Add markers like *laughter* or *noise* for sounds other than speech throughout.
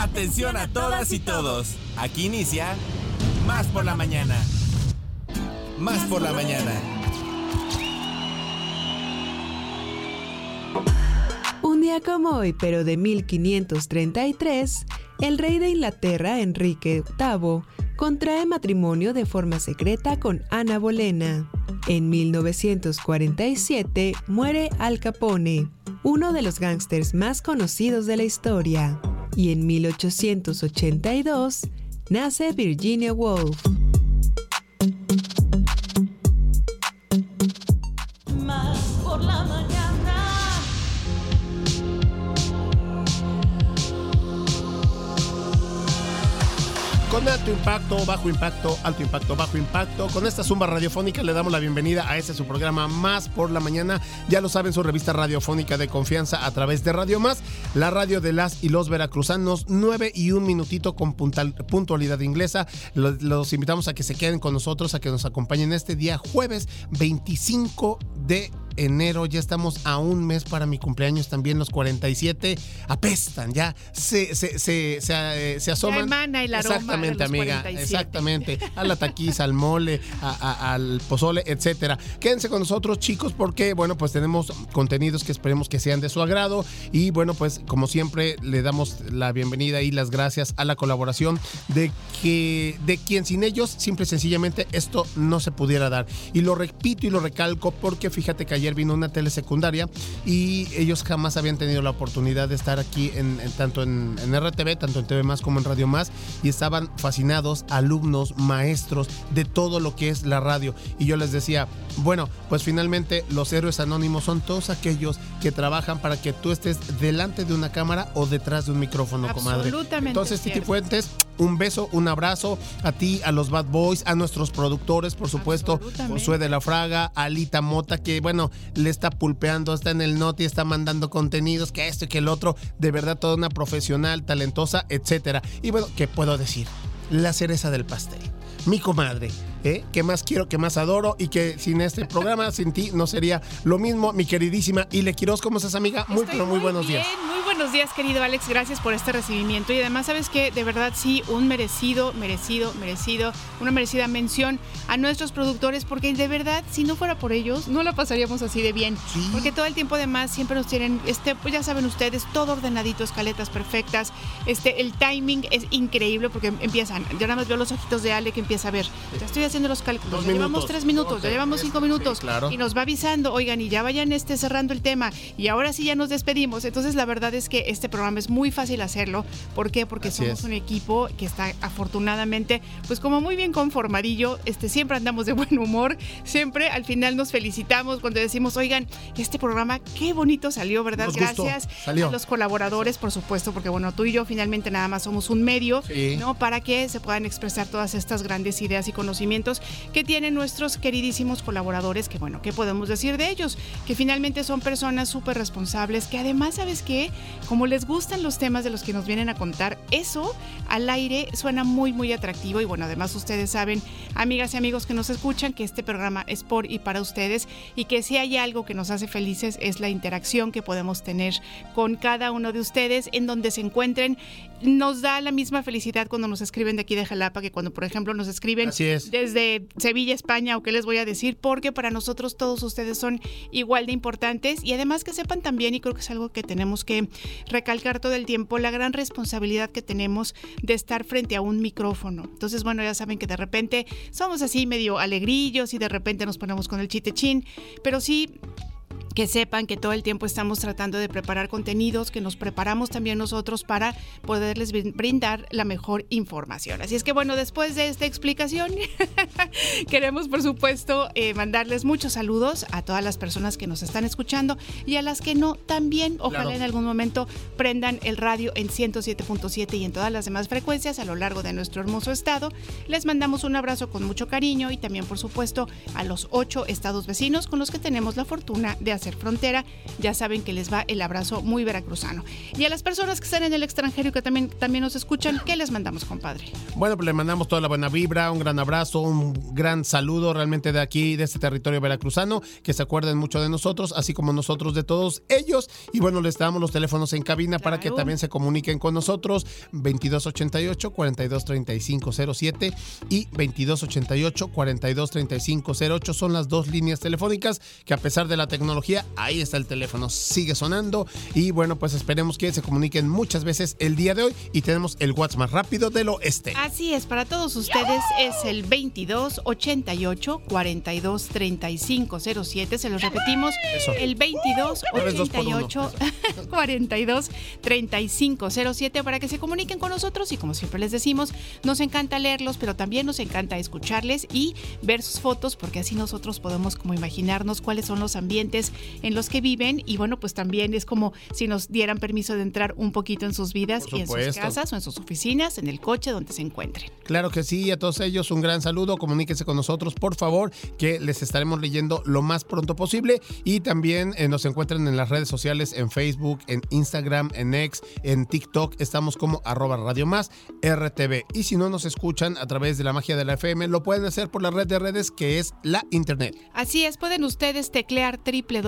Atención a todas y todos. Aquí inicia Más por la mañana. Más por la mañana. Un día como hoy, pero de 1533, el rey de Inglaterra, Enrique VIII, contrae matrimonio de forma secreta con Ana Bolena. En 1947 muere Al Capone, uno de los gángsters más conocidos de la historia. Y en 1882 nace Virginia Woolf. Alto impacto, bajo impacto, alto impacto, bajo impacto. Con esta zumba radiofónica le damos la bienvenida a ese su programa Más por la Mañana. Ya lo saben, su revista radiofónica de confianza a través de Radio Más, la radio de las y los veracruzanos, 9 y un minutito con puntualidad inglesa. Los, los invitamos a que se queden con nosotros, a que nos acompañen este día jueves 25 de enero, ya estamos a un mes para mi cumpleaños también, los 47 apestan, ya se, se, se, se, eh, se asoman. el aroma exactamente, de los amiga, 47. exactamente. A la taquiza, al mole, a- a- al pozole, etcétera. Quédense con nosotros, chicos, porque, bueno, pues tenemos contenidos que esperemos que sean de su agrado. Y bueno, pues como siempre, le damos la bienvenida y las gracias a la colaboración de que de quien sin ellos, simple y sencillamente, esto no se pudiera dar. Y lo repito y lo recalco porque fíjate que ayer vino una telesecundaria y ellos jamás habían tenido la oportunidad de estar aquí en, en- tanto en, en RTV, tanto en TV Más como en Radio Más y estaban fascinados, alumnos, maestros de todo lo que es la radio. Y yo les decía, bueno, pues finalmente los héroes anónimos son todos aquellos que trabajan para que tú estés delante de una cámara o detrás de un micrófono, comadre. Absolutamente Entonces, Titi. Fuentes, un beso, un abrazo a ti, a los Bad Boys, a nuestros productores, por supuesto. Josué de la Fraga, Alita Mota, que bueno, le está pulpeando, está en el noti, está mandando contenidos, que esto y que el otro, de verdad toda una profesional, talentosa, etcétera. Y bueno, ¿qué puedo decir? La cereza del pastel. Mi comadre, ¿eh? que más quiero, que más adoro y que sin este programa, sin ti, no sería lo mismo, mi queridísima Ile Quiroz. ¿Cómo estás, amiga? Muy, Estoy pero muy buenos bien, días. Muy buenos días, querido Alex. Gracias por este recibimiento. Y además, sabes que de verdad sí, un merecido, merecido, merecido, una merecida mención a nuestros productores, porque de verdad, si no fuera por ellos, no la pasaríamos así de bien. Sí. Porque todo el tiempo además siempre nos tienen, este, pues ya saben ustedes, todo ordenadito, escaletas perfectas. Este, el timing es increíble porque empiezan. Yo nada más veo los ojitos de Ale que empieza a ver. Ya estoy haciendo los cálculos. Dos ya llevamos tres minutos, ya llevamos cinco sí, minutos. claro. Y nos va avisando, oigan, y ya vayan este cerrando el tema. Y ahora sí ya nos despedimos. Entonces, la verdad es que este programa es muy fácil hacerlo. ¿Por qué? Porque Así somos es. un equipo que está afortunadamente, pues como muy bien conformadillo. Este, siempre andamos de buen humor. Siempre al final nos felicitamos cuando decimos, oigan, este programa qué bonito salió, ¿verdad? Nos Gracias salió. a los colaboradores, por supuesto, porque bueno, tú y yo finalmente nada más somos un medio, Sí. ¿no? Para que se puedan expresar todas estas grandes ideas y conocimientos que tienen nuestros queridísimos colaboradores, que bueno, ¿qué podemos decir de ellos? Que finalmente son personas súper responsables, que además, ¿sabes qué? Como les gustan los temas de los que nos vienen a contar, eso al aire suena muy, muy atractivo y bueno, además ustedes saben, amigas y amigos que nos escuchan, que este programa es por y para ustedes y que si hay algo que nos hace felices es la interacción que podemos tener con cada uno de ustedes en donde se encuentren. Nos da la misma felicidad cuando nos escriben de aquí de Jalapa que cuando, por ejemplo, nos escriben Así es. desde Sevilla, España, o qué les voy a decir, porque para nosotros todos ustedes son igual de importantes y además que sepan también, y creo que es algo que tenemos que recalcar todo el tiempo, la gran responsabilidad que tenemos de estar frente a un micrófono. Entonces, bueno, ya saben que de repente somos así medio alegrillos y de repente nos ponemos con el chitechín, pero sí que sepan que todo el tiempo estamos tratando de preparar contenidos, que nos preparamos también nosotros para poderles brin- brindar la mejor información. Así es que bueno, después de esta explicación, *laughs* queremos por supuesto eh, mandarles muchos saludos a todas las personas que nos están escuchando y a las que no también, ojalá Claro. en algún momento prendan el radio en 107.7 y en todas las demás frecuencias a lo largo de nuestro hermoso estado. Les mandamos un abrazo con mucho cariño y también por supuesto a los ocho estados vecinos con los que tenemos la fortuna de hacer frontera, ya saben que les va el abrazo muy veracruzano. Y a las personas que están en el extranjero y que también, también nos escuchan, ¿qué les mandamos, compadre? Bueno, pues le mandamos toda la buena vibra, un gran abrazo, un gran saludo realmente de aquí, de este territorio veracruzano, que se acuerden mucho de nosotros, así como nosotros de todos ellos. Y bueno, les damos los teléfonos en cabina para que también se comuniquen con nosotros, 2288 423507 y 2288 423508 son las dos líneas telefónicas que a pesar de la tecnología, ahí está el teléfono, sigue sonando. Y bueno, pues esperemos que se comuniquen muchas veces el día de hoy y tenemos el WhatsApp más rápido del oeste. Así es, para todos ustedes es el 2288 423507, se los repetimos, el 2288 423507 *laughs* *laughs* para que se comuniquen con nosotros y como siempre les decimos, nos encanta leerlos, pero también nos encanta escucharles y ver sus fotos porque así nosotros podemos como imaginarnos cuáles son los ambientes en los que viven y bueno, pues también es como si nos dieran permiso de entrar un poquito en sus vidas y en sus casas o en sus oficinas, en el coche donde se encuentren. Claro que sí, a todos ellos un gran saludo, comuníquense con nosotros por favor, que les estaremos leyendo lo más pronto posible y también eh, nos encuentran en las redes sociales, en Facebook, en Instagram, en X, en TikTok, estamos como arroba Radio Más RTV. Y si no nos escuchan a través de la magia de la FM, lo pueden hacer por la red de redes que es la Internet. Así es, pueden ustedes teclear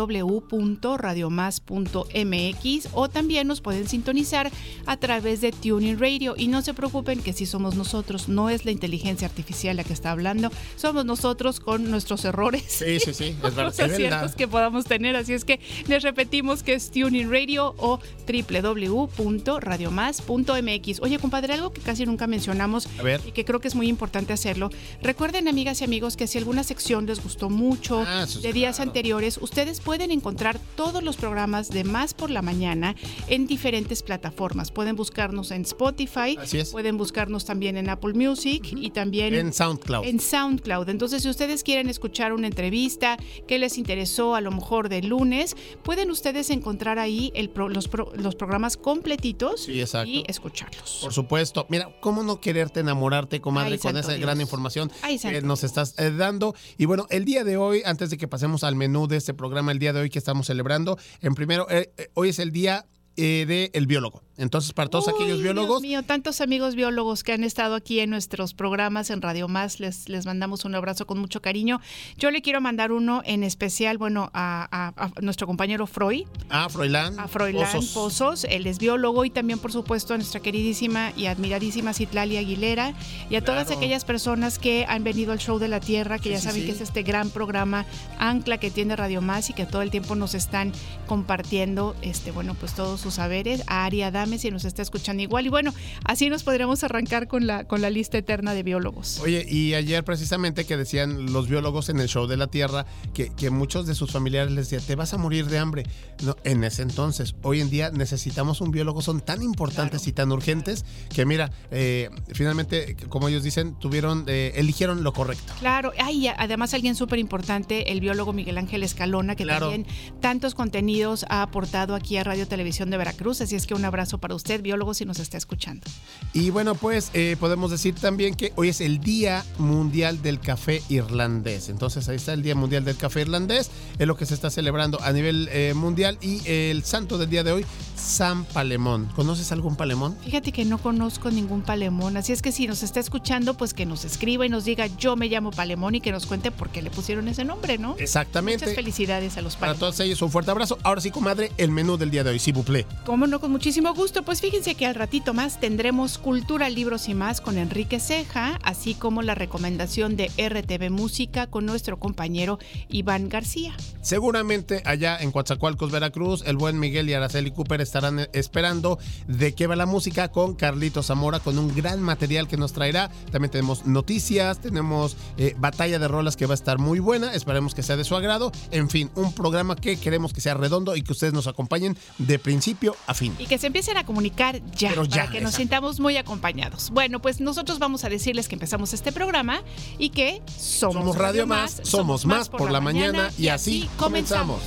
www.radiomás.mx o también nos pueden sintonizar a través de Tuning Radio. Y no se preocupen que si somos nosotros, no es la inteligencia artificial la que está hablando, somos nosotros con nuestros errores. Sí, sí, sí, es verdad. Es que podamos tener. Así es que les repetimos que es Tuning Radio o www.radiomás.mx. Oye, compadre, algo que casi nunca mencionamos y que creo que es muy importante hacerlo. Recuerden, amigas y amigos, que si alguna sección les gustó mucho ah, de días anteriores, ustedes pueden encontrar todos los programas de Más por la Mañana en diferentes plataformas. Pueden buscarnos en Spotify, pueden buscarnos también en Apple Music y también en SoundCloud. En SoundCloud. Entonces, si ustedes quieren escuchar una entrevista que les interesó a lo mejor de lunes, pueden ustedes encontrar ahí el los, los, programas completitos y escucharlos. Por supuesto. Mira, ¿cómo no quererte enamorarte, comadre, con esa gran información que nos estás eh, dando? Y bueno, el día de hoy, antes de que pasemos al menú de este programa, el día de hoy que estamos celebrando, en primero, eh, eh, hoy es el día eh, de el biólogo. Entonces, para todos aquellos biólogos. Dios mío, tantos amigos biólogos que han estado aquí en nuestros programas en Radio Más, les, les mandamos un abrazo con mucho cariño. Yo le quiero mandar uno en especial, bueno, a, nuestro compañero Freud. A Froilán. A Froilán Pozos. él es biólogo, y también, por supuesto, a nuestra queridísima y admiradísima Citlali Aguilera, y a todas aquellas personas que han venido al Show de la Tierra, que ya saben que es este gran programa ancla que tiene Radio Más y que todo el tiempo nos están compartiendo, este, bueno, pues todos sus saberes, a Ari Si nos está escuchando igual. Y bueno, así nos podríamos arrancar con la, con la lista eterna de biólogos. Oye, y ayer precisamente que decían los biólogos en el show de la Tierra que, que muchos de sus familiares les decían, te vas a morir de hambre. No, en ese entonces, hoy en día necesitamos un biólogo, son tan importantes y tan urgentes que mira, eh, finalmente, como ellos dicen, tuvieron, eh, eligieron lo correcto. Claro, ay, además alguien súper importante, el biólogo Miguel Ángel Escalona, que también tantos contenidos ha aportado aquí a Radio Televisión de Veracruz. Así es que un abrazo para usted, biólogo, si nos está escuchando. Y bueno, pues eh, podemos decir también que hoy es el Día Mundial del Café Irlandés. Entonces ahí está el Día Mundial del Café Irlandés. Es lo que se está celebrando a nivel eh, mundial. Y el santo del día de hoy, San Palemón. ¿Conoces algún palemón? Fíjate que no conozco ningún palemón. Así es que si nos está escuchando, pues que nos escriba y nos diga yo me llamo palemón y que nos cuente por qué le pusieron ese nombre, ¿no? Exactamente. Muchas felicidades a los palemón. Para todos ellos un fuerte abrazo. Ahora sí, comadre, el menú del día de hoy, si buple. Cómo no, con muchísimo gusto. Pues fíjense que al ratito más tendremos Cultura, Libros y más con Enrique Ceja, así como la recomendación de RTV Música con nuestro compañero Iván García. Seguramente allá en Coatzacoalcos, Veracruz, el buen Miguel y Araceli Cooper estarán esperando de qué va la música con Carlito Zamora, con un gran material que nos traerá. También tenemos noticias, tenemos eh, batalla de rolas que va a estar muy buena. Esperemos que sea de su agrado. En fin, un programa que queremos que sea redondo y que ustedes nos acompañen de principio a fin. Y que se empiecen a comunicar ya, para que nos sintamos muy acompañados. Bueno, pues nosotros vamos a decirles que empezamos este programa y que somos, Radio Más, somos más por, la, mañana, y así comenzamos.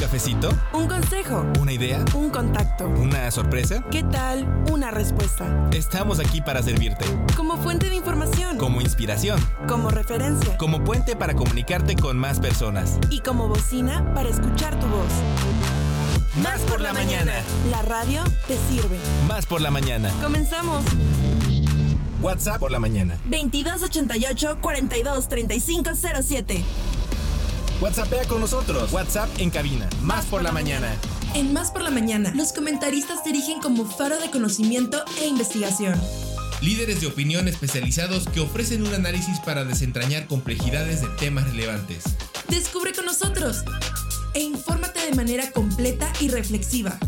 cafecito? ¿Un consejo? ¿Una idea? ¿Un contacto? ¿Una sorpresa? ¿Qué tal una respuesta? Estamos aquí para servirte. Como fuente de información. Como inspiración. Como referencia. Como puente para comunicarte con más personas. Y como bocina para escuchar tu voz. Más por la mañana. La radio te sirve. Más por la mañana. Comenzamos. WhatsApp por la mañana. 2288 42 3507. WhatsAppea con nosotros. WhatsApp en cabina. Más por la mañana. En Más por la mañana, los comentaristas se erigen como faro de conocimiento e investigación. Líderes de opinión especializados que ofrecen un análisis para desentrañar complejidades de temas relevantes. Descubre con nosotros e infórmate de manera completa y reflexiva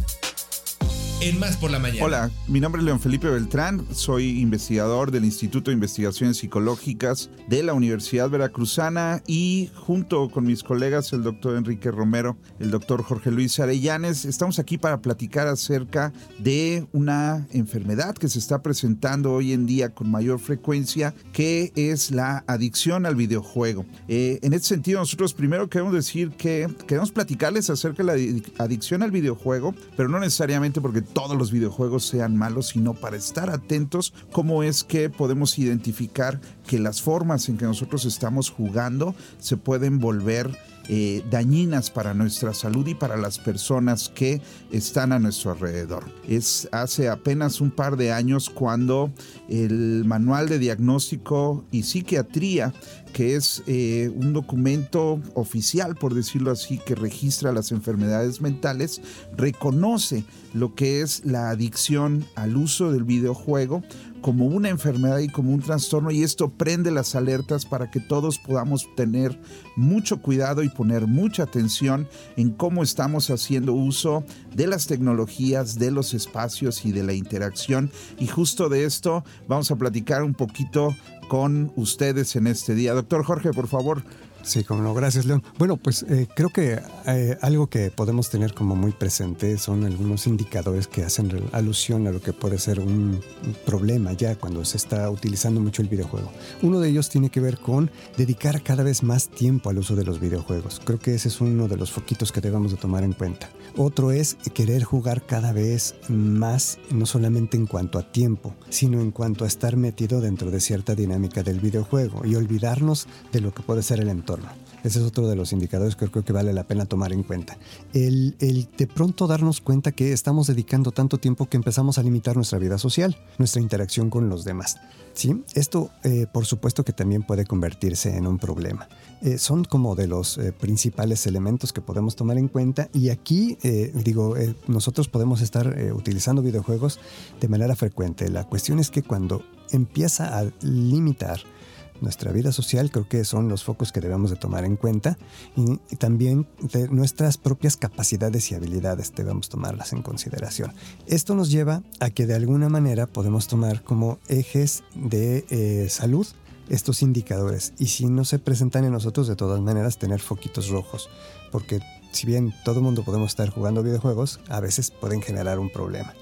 Más por la Mañana. Hola, mi nombre es León Felipe Beltrán, soy investigador del Instituto de Investigaciones Psicológicas de la Universidad Veracruzana y junto con mis colegas, el doctor Enrique Romero, el doctor Jorge Luis Arellanes, estamos aquí para platicar acerca de una enfermedad que se está presentando hoy en día con mayor frecuencia, que es la adicción al videojuego. Eh, en este sentido, nosotros primero queremos decir que queremos platicarles acerca de la adicción al videojuego, pero no necesariamente porque todos los videojuegos sean malos, sino para estar atentos cómo es que podemos identificar que las formas en que nosotros estamos jugando se pueden volver eh, dañinas para nuestra salud y para las personas que están a nuestro alrededor. Es hace apenas un par de años cuando el Manual de Diagnóstico y Psiquiatría que es eh, un documento oficial, por decirlo así, que registra las enfermedades mentales, reconoce lo que es la adicción al uso del videojuego como una enfermedad y como un trastorno y esto prende las alertas para que todos podamos tener mucho cuidado y poner mucha atención en cómo estamos haciendo uso de las tecnologías, de los espacios y de la interacción. Y justo de esto vamos a platicar un poquito con ustedes en este día. Doctor Jorge, por favor. Sí, como no, gracias León. Bueno, pues eh, creo que eh, algo que podemos tener como muy presente son algunos indicadores que hacen alusión a lo que puede ser un problema ya cuando se está utilizando mucho el videojuego. Uno de ellos tiene que ver con dedicar cada vez más tiempo al uso de los videojuegos. Creo que ese es uno de los foquitos que debemos de tomar en cuenta. Otro es querer jugar cada vez más, no solamente en cuanto a tiempo, sino en cuanto a estar metido dentro de cierta dinámica del videojuego y olvidarnos de lo que puede ser el entorno ese es otro de los indicadores que creo que vale la pena tomar en cuenta. El, de pronto darnos cuenta que estamos dedicando tanto tiempo que empezamos a limitar nuestra vida social, nuestra interacción con los demás. ¿sí? Esto, eh, por supuesto, que también puede convertirse en un problema. Eh, son como de los eh, principales elementos que podemos tomar en cuenta y aquí, digo, nosotros podemos estar utilizando videojuegos de manera frecuente. La cuestión es que cuando empieza a limitar nuestra vida social, creo que son los focos que debemos de tomar en cuenta y, también de nuestras propias capacidades y habilidades debemos tomarlas en consideración. Esto nos lleva a que de alguna manera podemos tomar como ejes de eh, salud estos indicadores y si no se presentan en nosotros de todas maneras tener foquitos rojos porque si bien todo el mundo podemos estar jugando videojuegos a veces pueden generar un problema.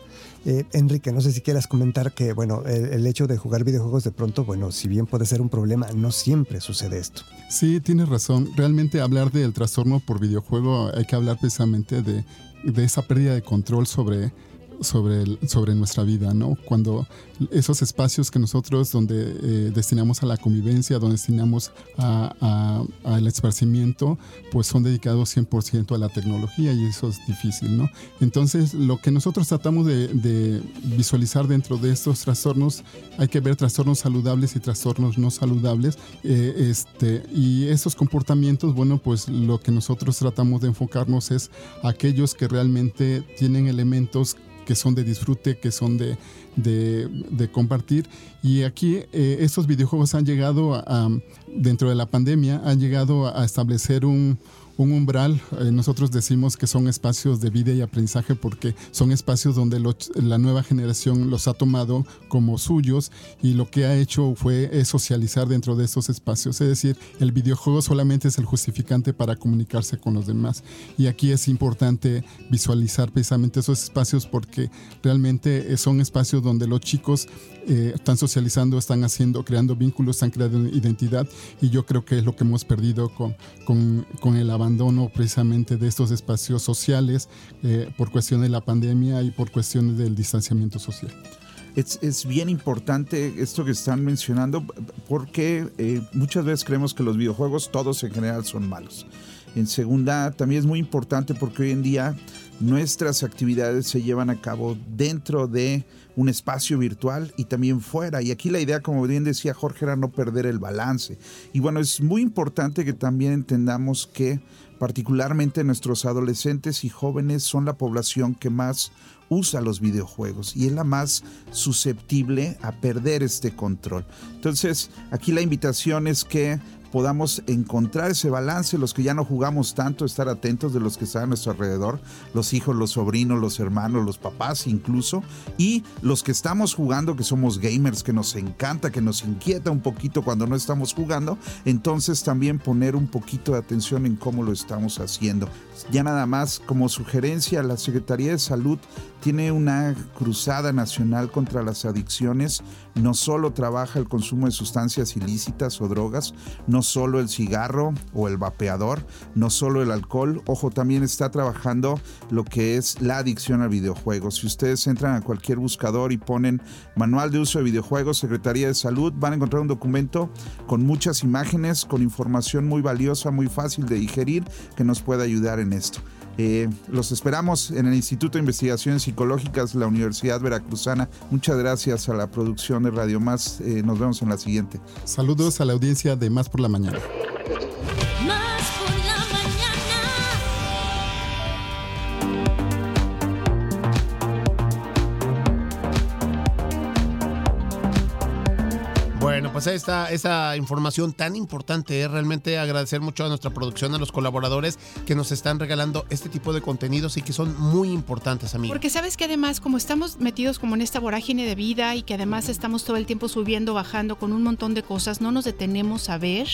Eh, Enrique, no sé si quieras comentar que, bueno, el, hecho de jugar videojuegos de pronto, bueno, si bien puede ser un problema, no siempre sucede esto. Sí, tienes razón. Realmente hablar del trastorno por videojuego hay que hablar precisamente de, de esa pérdida de control sobre sobre, sobre nuestra vida, ¿no? Cuando esos espacios que nosotros donde eh, destinamos a la convivencia, donde destinamos al esparcimiento, pues son dedicados 100% a la tecnología y eso es difícil, ¿no? Entonces, lo que nosotros tratamos de, visualizar dentro de estos trastornos, hay que ver trastornos saludables y trastornos no saludables, eh, este, y esos comportamientos, bueno, pues lo que nosotros tratamos de enfocarnos es aquellos que realmente tienen elementos que son de disfrute, que son de, de, compartir. Y aquí eh, estos videojuegos han llegado a, dentro de la pandemia, han llegado a establecer un, un umbral. Eh, nosotros decimos que son espacios de vida y aprendizaje porque son espacios donde la nueva generación los ha tomado como suyos y lo que ha hecho fue socializar dentro de estos espacios. Es decir, el videojuego solamente es el justificante para comunicarse con los demás. Y aquí es importante visualizar precisamente esos espacios porque realmente son espacios donde los chicos eh, están socializando, están haciendo, creando vínculos, están creando identidad y yo creo que es lo que hemos perdido con, con, con el avance abandono precisamente de estos espacios sociales eh, por cuestión de la pandemia y por cuestiones del distanciamiento social. Es, es, bien importante esto que están mencionando porque eh, muchas veces creemos que los videojuegos todos en general son malos. En segunda, también es muy importante porque hoy en día nuestras actividades se llevan a cabo dentro de un espacio virtual y también fuera. Y aquí la idea, como bien decía Jorge, era no perder el balance. Y bueno, es muy importante que también entendamos que particularmente nuestros adolescentes y jóvenes son la población que más usa los videojuegos y es la más susceptible a perder este control. Entonces, aquí la invitación es que podamos encontrar ese balance, los que ya no jugamos tanto, estar atentos de los que están a nuestro alrededor, los hijos, los sobrinos, los hermanos, los papás incluso, y los que estamos jugando, que somos gamers, que nos encanta, que nos inquieta un poquito cuando no estamos jugando, entonces también poner un poquito de atención en cómo lo estamos haciendo. Ya nada más como sugerencia, la Secretaría de Salud tiene una cruzada nacional contra las adicciones. No solo trabaja el consumo de sustancias ilícitas o drogas, no solo el cigarro o el vapeador, no solo el alcohol, ojo, también está trabajando lo que es la adicción a videojuegos. Si ustedes entran a cualquier buscador y ponen Manual de Uso de Videojuegos, Secretaría de Salud, van a encontrar un documento con muchas imágenes, con información muy valiosa, muy fácil de digerir, que nos puede ayudar en esto. Eh, los esperamos en el Instituto de Investigaciones Psicológicas de la Universidad Veracruzana. Muchas gracias a la producción de Radio Más. Eh, nos vemos en la siguiente. Saludos a la audiencia de Más por la Mañana. Pues ahí está esa información tan importante. Es realmente agradecer mucho a nuestra producción, a los colaboradores que nos están regalando este tipo de contenidos y que son muy importantes, amigos. Porque sabes que además, como estamos metidos como en esta vorágine de vida y que además estamos todo el tiempo subiendo, bajando con un montón de cosas, no nos detenemos a ver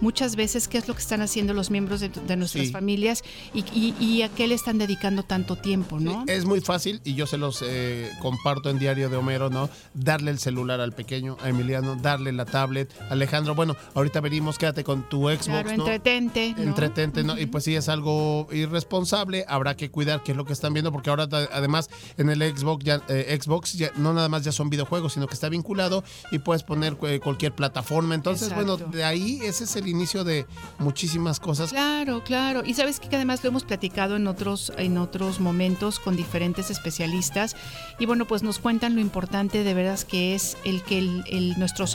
muchas veces qué es lo que están haciendo los miembros de, de nuestras Sí. familias y, y- y a qué le están dedicando tanto tiempo, ¿no? Es muy fácil y yo se los eh, comparto en Diario de Homero, ¿no? Darle el celular al pequeño, a Emiliano, darle la tablet. Alejandro, bueno, ahorita venimos, quédate con tu Xbox, Claro, ¿no? entretente. ¿no? Entretente, ¿no? Y pues sí es algo irresponsable, habrá que cuidar qué es lo que están viendo, porque ahora además en el Xbox ya, eh, Xbox ya no nada más ya son videojuegos, sino que está vinculado y puedes poner eh, cualquier plataforma. Entonces, bueno, de ahí ese es el inicio de muchísimas cosas. Claro, claro. Y sabes que además lo hemos platicado en otros, en otros momentos con diferentes especialistas. Y bueno, pues nos cuentan lo importante de veras que es el que el- el- nuestros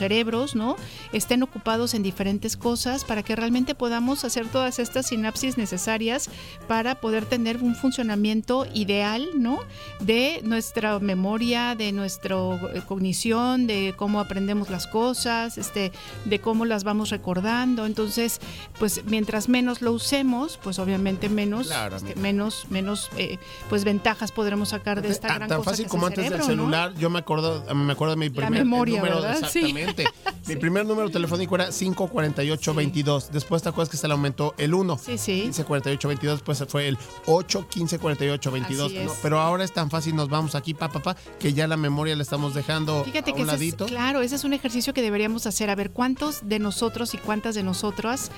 ¿no? Estén ocupados en diferentes cosas para que realmente podamos hacer todas estas sinapsis necesarias para poder tener un funcionamiento ideal, ¿no? De nuestra memoria, de nuestra eh, cognición, de cómo aprendemos las cosas, este, de cómo las vamos recordando. Entonces, pues mientras menos lo usemos, pues obviamente menos, Claro, este, menos, menos, eh, pues ventajas podremos sacar de esta Ah, gran tan cosa fácil que es como el antes cerebro, del ¿no? celular, yo me acuerdo, me acuerdo de mi primer memoria, número, ¿verdad? Sí. *laughs* *laughs* Mi primer número telefónico era 54822. Después te acuerdas que se le aumentó el 1. Sí, sí. 154822, después fue el 8 154822. Así es. ¿no? Pero ahora es tan fácil, nos vamos aquí, pa, pa, pa, que ya la memoria la estamos dejando Fíjate a que un ese es, ladito. claro, ese es un ejercicio que deberíamos hacer. A ver, ¿cuántos de nosotros y cuántas de nosotras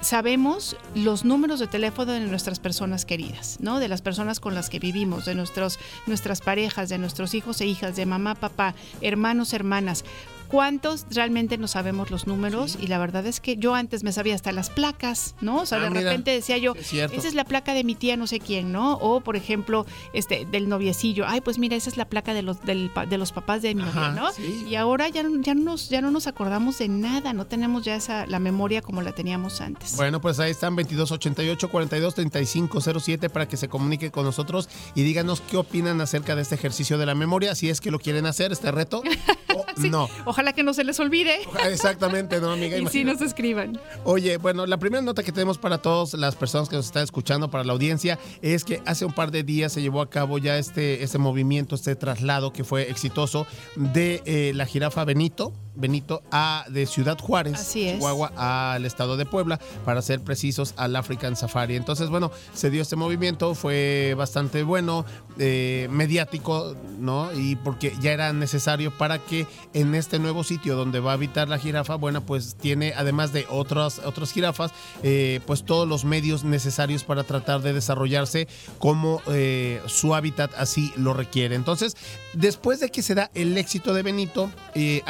sabemos los números de teléfono de nuestras personas queridas, ¿no? De las personas con las que vivimos, de nuestros, nuestras parejas, de nuestros hijos e hijas, de mamá, papá, hermanos, hermanas. ¿Cuántos realmente no sabemos los números? Y la verdad es que yo antes me sabía hasta las placas, ¿no? O sea, Ah, de mira, repente decía yo, es esa es la placa de mi tía no sé quién, ¿no? O, por ejemplo, este del noviecillo. Ay, pues mira, esa es la placa de los, del de los papás de mi Ajá, novia, ¿no? sí. Y ahora ya, no- ya, no nos, ya no nos acordamos de nada, no tenemos ya esa la memoria como la teníamos antes. Bueno, pues ahí están 2288 42 3507 para que se comunique con nosotros y díganos qué opinan acerca de este ejercicio de la memoria, si es que lo quieren hacer, este reto, *laughs* *laughs* Sí, no. Ojalá que no se les olvide. Exactamente, ¿no, amiga? *laughs* Y sí nos escriban. Oye, bueno, la primera nota que tenemos para todas las personas que nos están escuchando, para la audiencia, es que hace un par de días se llevó a cabo ya este, este movimiento, este traslado que fue exitoso de eh, la jirafa Benito, Benito a, de Ciudad Juárez. Chihuahua, al estado de Puebla, para ser precisos, al African Safari. Entonces, bueno, se dio este movimiento, fue bastante bueno, eh, mediático, ¿no? Y porque ya era necesario para que en este nuevo sitio donde va a habitar la jirafa, bueno, pues tiene, además de otras, otras jirafas, eh, pues todos los medios necesarios para tratar de desarrollarse como eh, su hábitat así lo requiere. Entonces, después de que se da el éxito de Benito, eh,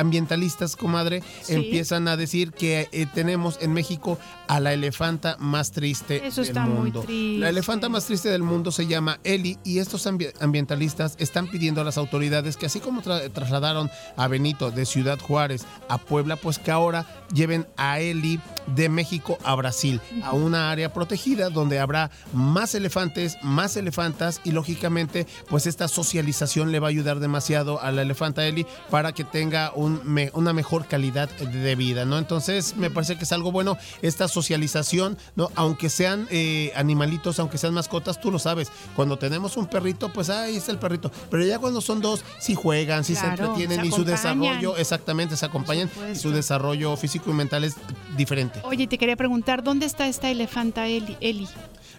comadre, Sí. empiezan a decir que eh, tenemos en México a la elefanta más triste Eso del está muy mundo. triste. La elefanta más triste del mundo se llama Eli y estos ambi- ambientalistas están pidiendo a las autoridades que así como tra- trasladaron a Benito de Ciudad Juárez a Puebla, pues que ahora lleven a Eli de México a Brasil, a una área protegida donde habrá más elefantes, más elefantas y lógicamente pues esta socialización le va a ayudar demasiado a la elefanta Eli para que tenga un me- una mejor calidad de vida, ¿no? Entonces me parece que es algo bueno esta socialización, ¿no? Aunque sean eh, animalitos, aunque sean mascotas, tú lo sabes, cuando tenemos un perrito, pues ahí está el perrito, pero ya cuando son dos, sí juegan, sí se entretienen se y su desarrollo, exactamente, se acompañan y su desarrollo físico y mental es diferente. Oye, te quería preguntar, ¿dónde está esta elefanta Eli? Eli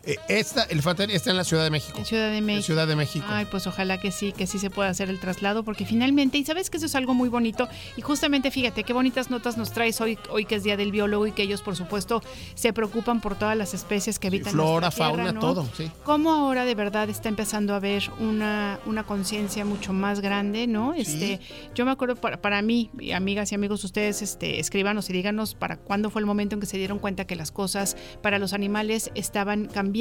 Eh, esta elefanta está en la Ciudad de México. en Ciudad de México. En Ciudad de México. Ay, pues ojalá que sí, que sí se pueda hacer el traslado, porque finalmente, y sabes que eso es algo muy bonito, y justamente fíjate qué bonitas notas nos traes hoy, hoy que es Día del Biólogo y que ellos, por supuesto, se preocupan por todas las especies que habitan Flora, nuestra tierra, fauna, ¿no? todo, sí. Cómo ahora de verdad está empezando a haber una, una conciencia mucho más grande, ¿no? Este, yo me acuerdo para, para mí, amigas y amigos, ustedes este, escríbanos y díganos para cuándo fue el momento en que se dieron cuenta que las cosas para los animales estaban cambiando.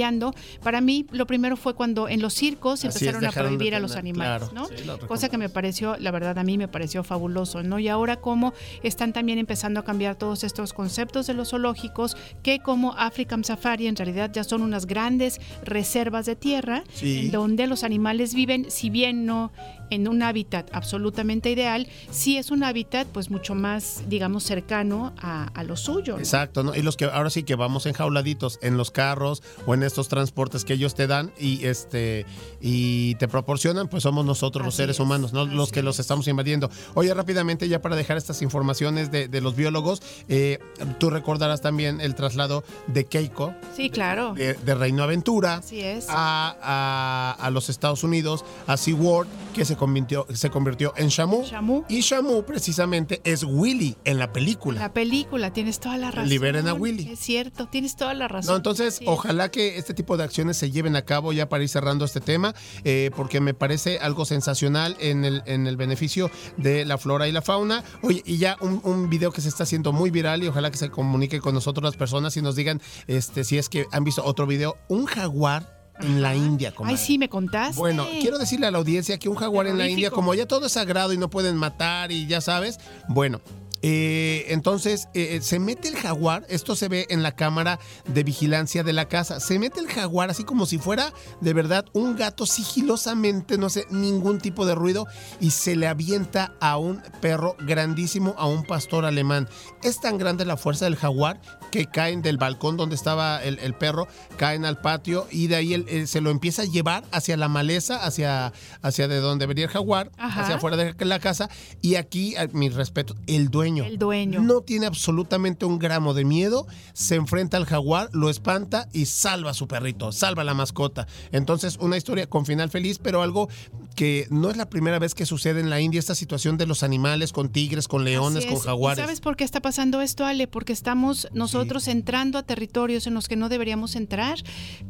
Para mí, lo primero fue cuando en los circos Así es, empezaron a prohibir a los animales, claro, ¿no? sí, lo Cosa que me pareció, la verdad, a mí me pareció fabuloso, ¿no? Y ahora cómo están también empezando a cambiar todos estos conceptos de los zoológicos, que como African Safari en realidad ya son unas grandes reservas de tierra, Sí. en donde los animales viven, si bien no en un hábitat absolutamente ideal, sí es un hábitat pues mucho más, digamos, cercano a, a lo suyo. ¿no? Exacto, ¿no? Y los que ahora sí que vamos enjauladitos en los carros o en estos transportes que ellos te dan y este y te proporcionan, pues somos nosotros los seres es, humanos, ¿no? Los que los estamos invadiendo. Oye, rápidamente, ya para dejar estas informaciones de, de los biólogos, eh, tú recordarás también el traslado de Keiko, Sí, claro. de, de Reino Aventura. Así es. A, a- a los Estados Unidos, a SeaWorld, que se convirtió, se convirtió en Shamu. Shamu. Y Shamu precisamente es Willy en la película. La película, tienes toda la razón. Liberen a Willy. Es cierto, tienes toda la razón. No, entonces, Sí. ojalá que este tipo de acciones se lleven a cabo ya para ir cerrando este tema, eh, porque me parece algo sensacional en el, en el beneficio de la flora y la fauna. Oye, y ya un, un video que se está haciendo muy viral y ojalá que se comunique con nosotros las personas y nos digan este, si es que han visto otro video, un jaguar en la India. Ay, comadre. sí, me contaste. Bueno, quiero decirle a la audiencia que un jaguar en la. India, como ya todo es sagrado y no pueden matar y ya sabes, bueno. Eh, entonces eh, se mete el jaguar, esto se ve en la cámara de vigilancia de la casa, se mete el jaguar así como si fuera de verdad un gato sigilosamente, no sé, ningún tipo de ruido y se le avienta a un perro grandísimo, a un pastor alemán. Es tan grande la fuerza del jaguar que caen del balcón donde estaba el, el perro, caen al patio y de ahí se lo empieza a llevar hacia la maleza, hacia, hacia de donde venía el jaguar, Ajá. hacia afuera de la casa. Y aquí, a mi respeto, el dueño. El dueño. No tiene absolutamente un gramo de miedo, se enfrenta al jaguar, lo espanta y salva a su perrito, salva a la mascota. Entonces, una historia con final feliz, pero algo que no es la primera vez que sucede en la India, esta situación de los animales con tigres, con leones, con es. ¿Y jaguares. ¿Sabes por qué está pasando esto, Ale? Porque estamos nosotros entrando a territorios en los que no deberíamos entrar.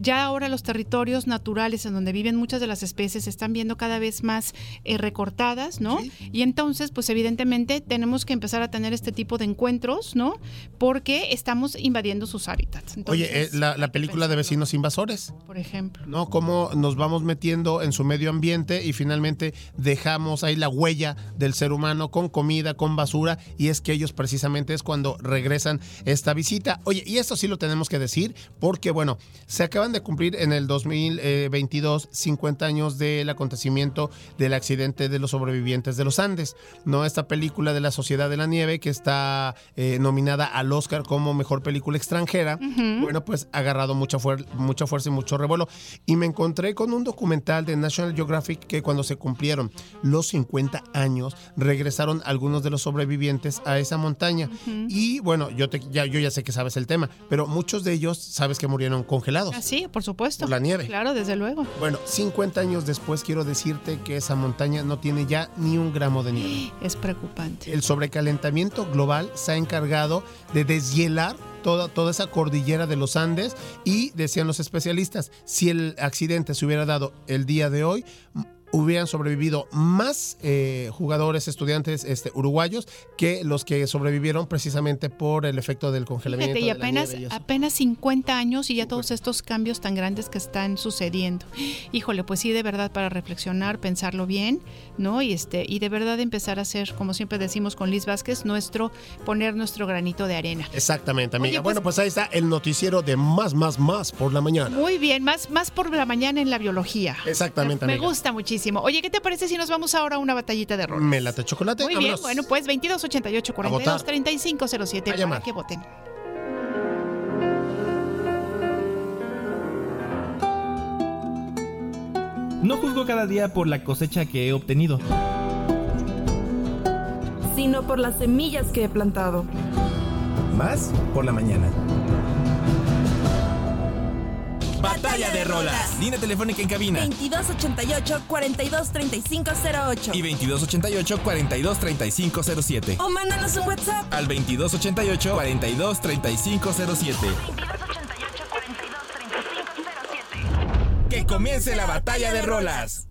Ya ahora los territorios naturales en donde viven muchas de las especies se están viendo cada vez más eh, recortadas, ¿no? Y entonces, pues evidentemente tenemos que empezar a tener este tipo de encuentros, ¿no? Porque estamos invadiendo sus hábitats. Oye, eh, Entonces, la, película de vecinos invasores. Por ejemplo. ¿no? Cómo nos vamos metiendo en su medio ambiente y finalmente dejamos ahí la huella del ser humano con comida, con basura, y es que ellos precisamente es cuando regresan esta visita. Oye, y esto sí lo tenemos que decir, porque bueno, se acaban de cumplir en el 2022 50 años del acontecimiento del accidente de los sobrevivientes de los Andes, ¿no? Esta película de la Sociedad de la Nieve que está eh, nominada al Oscar como mejor película extranjera, bueno, pues ha agarrado mucha, fuer- mucha fuerza y mucho revuelo. Y me encontré con un documental de National Geographic que cuando se cumplieron los 50 años, regresaron algunos de los sobrevivientes a esa montaña. Y bueno, yo, te- ya, yo ya sé que sabes el tema, pero muchos de ellos sabes que murieron congelados. Ah, sí, por supuesto. Por la nieve. Claro, desde luego. Bueno, 50 años después quiero decirte que esa montaña no tiene ya ni un gramo de nieve. *gasps* Es preocupante. El sobrecalentamiento global se ha encargado de deshielar toda, toda esa cordillera de los Andes y decían los especialistas, si el accidente se hubiera dado el día de hoy, hubieran sobrevivido más eh, jugadores, estudiantes este, uruguayos que los que sobrevivieron precisamente por el efecto del congelamiento. Fíjate, y de la apenas, y apenas 50 años y ya todos estos cambios tan grandes que están sucediendo. Híjole, pues sí, de verdad para reflexionar, pensarlo bien, ¿no? Y este, y de verdad empezar a hacer, como siempre decimos con Liz Vázquez, nuestro, poner nuestro granito de arena. Exactamente, amiga. Oye, pues- bueno, pues ahí está el noticiero de más, más, más por la mañana. Muy bien, más, más por la mañana en la biología. Exactamente, Me amiga. gusta muchísimo. Oye, ¿qué te parece si nos vamos ahora a una batallita de roles? Me late chocolate. Muy bien, bueno, pues 2288 42 votar. 3507 A para llamar. que voten. No juzgo cada día por la cosecha que he obtenido. sino por las semillas que he plantado. Más por la mañana. Batalla de rolas. Línea telefónica en cabina. 2288 423508 Y 2288 423507. O mándanos un WhatsApp. Al 2288 423507. Que comience la batalla de rolas.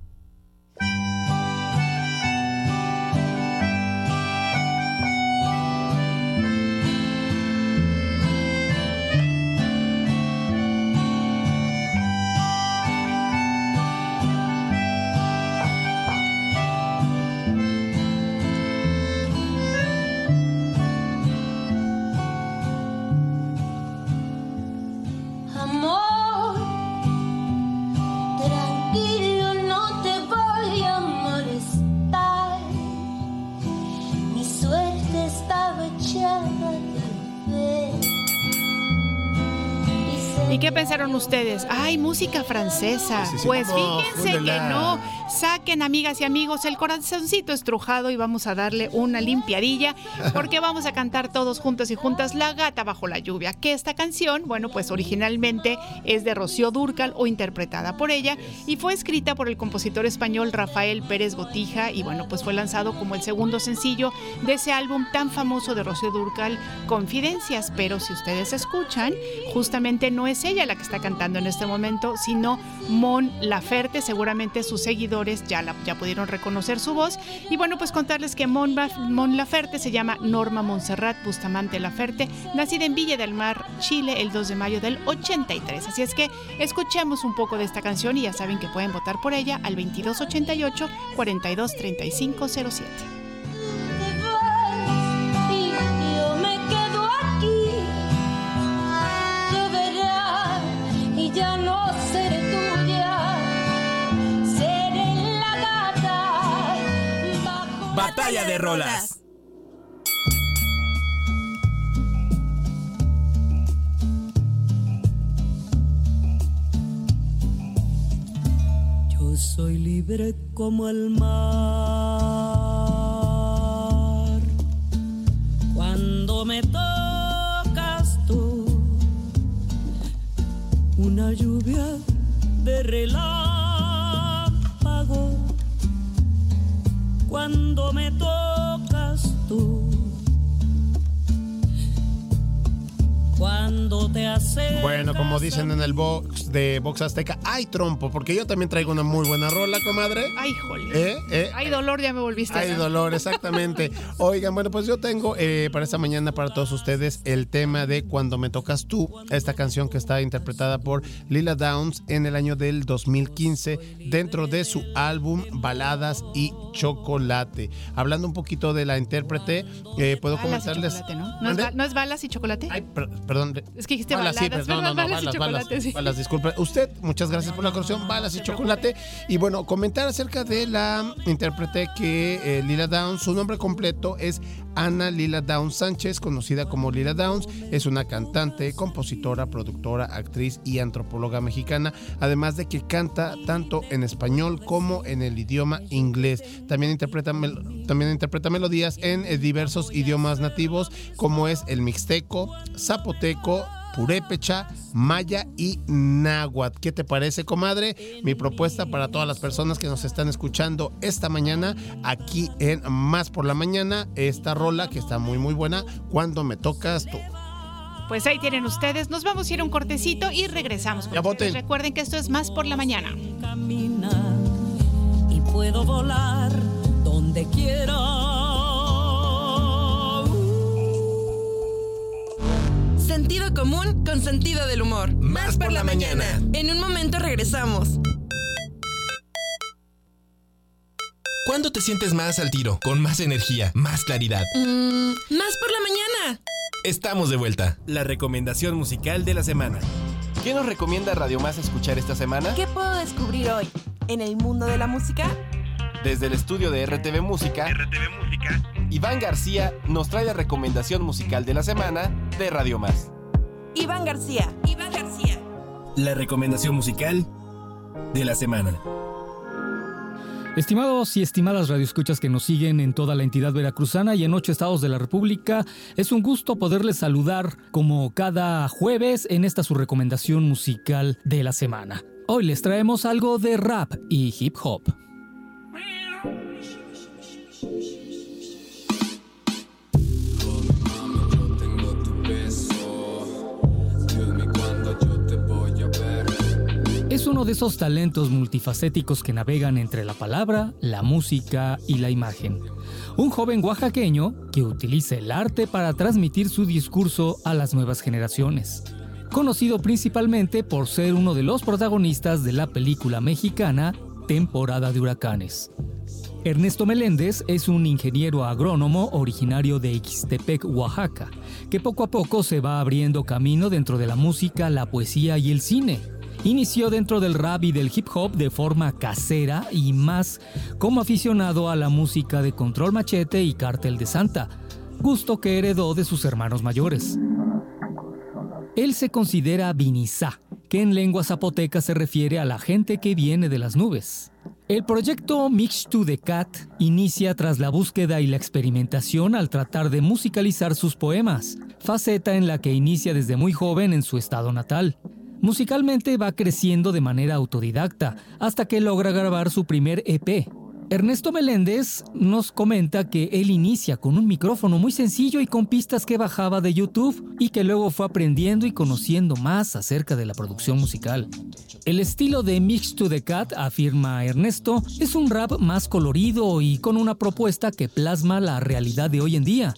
Ustedes? ¡Ay, música francesa! Sí, sí, sí, pues fíjense que no. Saquen, amigas y amigos, el corazoncito estrujado y vamos a darle una limpiadilla porque vamos a cantar todos juntos y juntas La gata bajo la lluvia. Que esta canción, bueno, pues originalmente es de Rocío Dúrcal o interpretada por ella y fue escrita por el compositor español Rafael Pérez Botija y bueno, pues fue lanzado como el segundo sencillo de ese álbum tan famoso de Rocío Dúrcal, Confidencias. Pero si ustedes escuchan, justamente no es ella la que está cantando en este momento, sino Mon Laferte. Seguramente sus ya, la, ya pudieron reconocer su voz. Y bueno, pues contarles que Mon, Mon Laferte se llama Norma Montserrat Bustamante Laferte, nacida en Villa del Mar, Chile, el 2 de mayo del 83. Así es que escuchemos un poco de esta canción y ya saben que pueden votar por ella al 2288 423507. Te vas Batalla de rolas. Yo soy libre como el mar. Cuando me tocas tú, una lluvia de relámpago. Cuando me tocas tú, cuando te haces. Bueno, como dicen en el box de Box Azteca, hay trompo, porque yo también traigo una muy buena rola, comadre. Ay, jole. ¿Eh? ¿Eh? Ay, dolor, ya me volviste a Hay dar. dolor, exactamente. *laughs* Oigan, bueno, pues yo tengo eh, para esta mañana para todos ustedes el tema de Cuando me tocas tú, esta canción que está interpretada por Lila Downs en el año del 2015 dentro de su álbum Baladas y Chocolate. Hablando un poquito de la intérprete, eh, puedo Balas y ¿no? ¿No es, no es balas y chocolate? Ay, per- perdón. es que dijiste Balas, baladas, sí, perdón, *laughs* no, ¿verdad? no, balas, y balas, balas, chocolate, sí. balas, discúlpame. Usted. Muchas gracias por la corrección. Balas y chocolate. Y bueno, comentar acerca de la intérprete que eh, Lila Downs, su nombre completo es Ana Lila Downs Sánchez, conocida como Lila Downs. Es una cantante, compositora, productora, actriz y antropóloga mexicana. Además de que canta tanto en español como en el idioma inglés. También interpreta, también interpreta melodías en eh, diversos idiomas nativos como es el mixteco, zapoteco, purépecha, maya y náhuatl. ¿Qué te parece, comadre? Mi propuesta para todas las personas que nos están escuchando esta mañana aquí en Más por la Mañana, esta rola que está muy muy buena, cuando me tocas tú. Pues ahí tienen ustedes. Nos vamos a ir a un cortecito y regresamos. con Ya voten. Recuerden que esto es más por la mañana. caminar y puedo volar donde quiera. Sentido común con sentido del humor. Más por la mañana. En un momento regresamos. ¿Cuándo te sientes más al tiro? Con más energía, más claridad. Mm, más por la mañana. Estamos de vuelta. La recomendación musical de la semana. ¿Qué nos recomienda Radio Más escuchar esta semana? ¿Qué puedo descubrir hoy? ¿En el mundo de la música? Desde el estudio de RTV Música, Iván García nos trae la recomendación musical de la semana de Radio Más. Iván García. Iván García. La recomendación musical de la semana. Estimados y estimadas radioescuchas que nos siguen en toda la entidad veracruzana y en ocho estados de la República, es un gusto poderles saludar como cada jueves en esta su recomendación musical de la semana. Hoy les traemos algo de rap y hip hop. Es uno de esos talentos multifacéticos que navegan entre la palabra, la música y la imagen. Un joven oaxaqueño que utiliza el arte para transmitir su discurso a las nuevas generaciones. Conocido principalmente por ser uno de los protagonistas de la película mexicana Temporada de Huracanes. Ernesto Meléndez es un ingeniero agrónomo originario de Ixtepec, Oaxaca, que poco a poco se va abriendo camino dentro de la música, la poesía y el cine. Inició dentro del rap y del hip hop de forma casera y más como aficionado a la música de Control Machete y Cártel de Santa, gusto que heredó de sus hermanos mayores. Él se considera Vinizá, que en lengua zapoteca se refiere a la gente que viene de las nubes. El proyecto Mix to the Cat inicia tras la búsqueda y la experimentación al tratar de musicalizar sus poemas, faceta en la que inicia desde muy joven en su estado natal. Musicalmente va creciendo de manera autodidacta hasta que logra grabar su primer EP. Ernesto Meléndez nos comenta que él inicia con un micrófono muy sencillo y con pistas que bajaba de YouTube y que luego fue aprendiendo y conociendo más acerca de la producción musical. El estilo de Mix to the Cat, afirma Ernesto, es un rap más colorido y con una propuesta que plasma la realidad de hoy en día,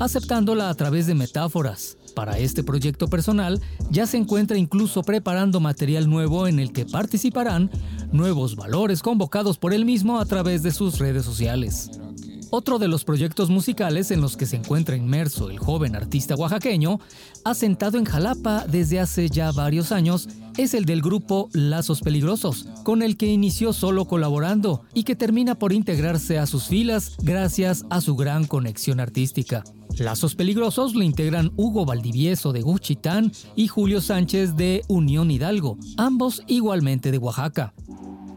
aceptándola a través de metáforas. Para este proyecto personal ya se encuentra incluso preparando material nuevo en el que participarán nuevos valores convocados por él mismo a través de sus redes sociales. Otro de los proyectos musicales en los que se encuentra inmerso el joven artista oaxaqueño, asentado en Jalapa desde hace ya varios años, es el del grupo Lazos Peligrosos, con el que inició solo colaborando y que termina por integrarse a sus filas gracias a su gran conexión artística. Lazos Peligrosos lo integran Hugo Valdivieso de Guchitán y Julio Sánchez de Unión Hidalgo, ambos igualmente de Oaxaca.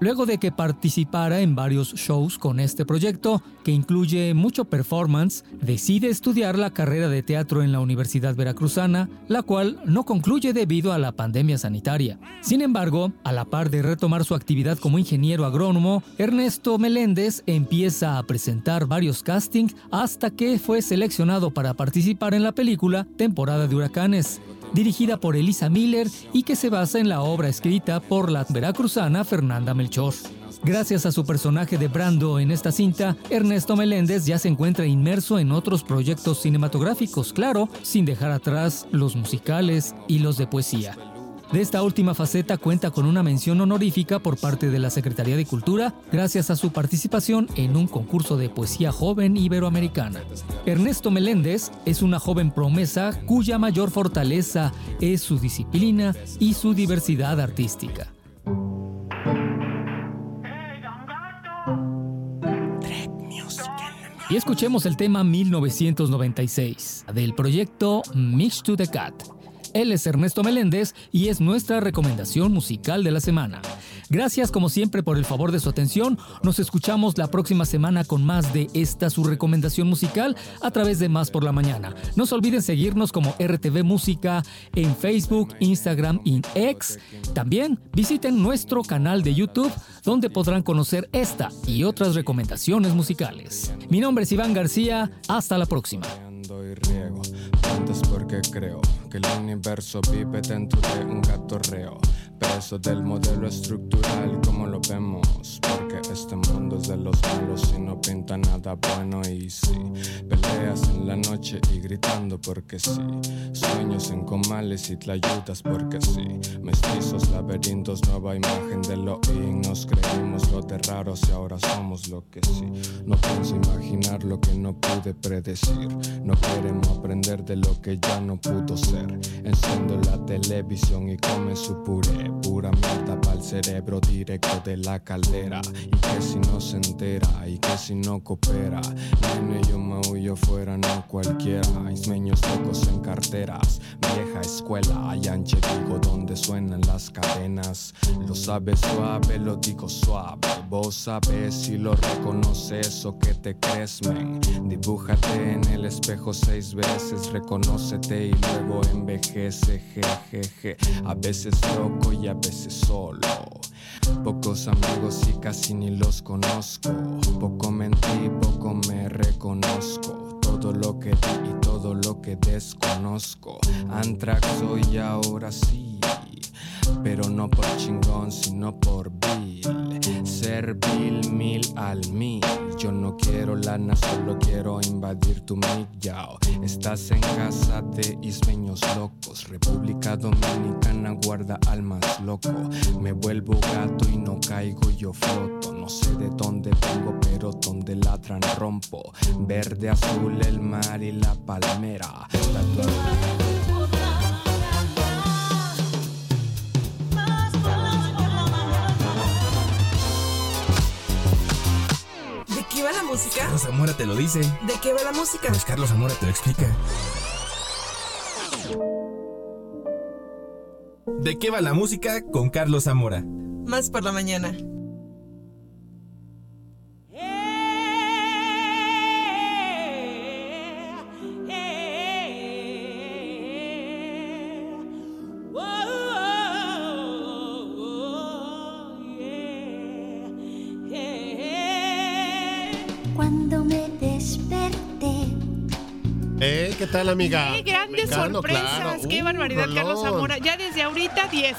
Luego de que participara en varios shows con este proyecto, que incluye mucho performance, decide estudiar la carrera de teatro en la Universidad Veracruzana, la cual no concluye debido a la pandemia sanitaria. Sin embargo, a la par de retomar su actividad como ingeniero agrónomo, Ernesto Meléndez empieza a presentar varios castings hasta que fue seleccionado para participar en la película Temporada de Huracanes, dirigida por Elisa Miller y que se basa en la obra escrita por la veracruzana Fernanda Melchor. Gracias a su personaje de Brando en esta cinta, Ernesto Meléndez ya se encuentra inmerso en otros proyectos cinematográficos, claro, sin dejar atrás los musicales y los de poesía. De esta última faceta cuenta con una mención honorífica por parte de la Secretaría de Cultura gracias a su participación en un concurso de poesía joven iberoamericana. Ernesto Meléndez es una joven promesa cuya mayor fortaleza es su disciplina y su diversidad artística. Y escuchemos el tema 1996 del proyecto Mix to the Cat. Él es Ernesto Meléndez y es nuestra recomendación musical de la semana. Gracias como siempre por el favor de su atención. Nos escuchamos la próxima semana con más de esta su recomendación musical a través de Más por la Mañana. No se olviden seguirnos como RTV Música en Facebook, Instagram y X. También visiten nuestro canal de YouTube donde podrán conocer esta y otras recomendaciones musicales. Mi nombre es Iván García. Hasta la próxima. Que el universo vive dentro de un gatorreo preso del modelo estructural como lo vemos porque este mundo es de los malos y no pinta nada bueno y sí. Peleas en la noche y gritando porque sí. Sueños en comales y tlayudas porque sí. Mestizos laberintos nueva imagen de lo in nos creímos lo de raros y ahora somos lo que sí. No pienso imaginar lo que no pude predecir. No queremos aprender de lo que ya no pudo ser. Enciendo la televisión y come su puré pura mierda pa'l cerebro directo de la caldera. Y que si no se entera y que si no coopera. Nene yo me huyo fuera no cualquiera. Ismeños locos en carteras vieja escuela. En digo donde suenan las cadenas. Lo sabes suave lo digo suave. Vos sabes si lo reconoces o que te crees men. Dibújate en el espejo seis veces reconócete y luego envejece jejeje. A veces loco y a veces solo Pocos amigos y casi ni los conozco. Poco mentí, poco me reconozco. Todo lo que di y todo lo que desconozco. Antrax soy ahora sí. Pero no por chingón, sino por vil. Servil mil al mil. Yo no quiero lana, solo quiero invadir tu mic, yao. Estás en casa de ismeños locos. República Dominicana guarda al más loco. Me vuelvo gato y no caigo, yo floto. No sé de dónde vengo, pero donde ladran rompo. Verde, azul, el mar y la palmera. ¿De qué va la música? Carlos Zamora te lo dice. ¿De qué va la música? Pues Carlos Zamora te lo explica. ¿De qué va la música con Carlos Zamora? Más por la mañana. ¿Qué tal, amiga? ¡Qué grandes sorpresas! claro. ¡Qué barbaridad, Carlos. Zamora! Ya desde ahorita 10.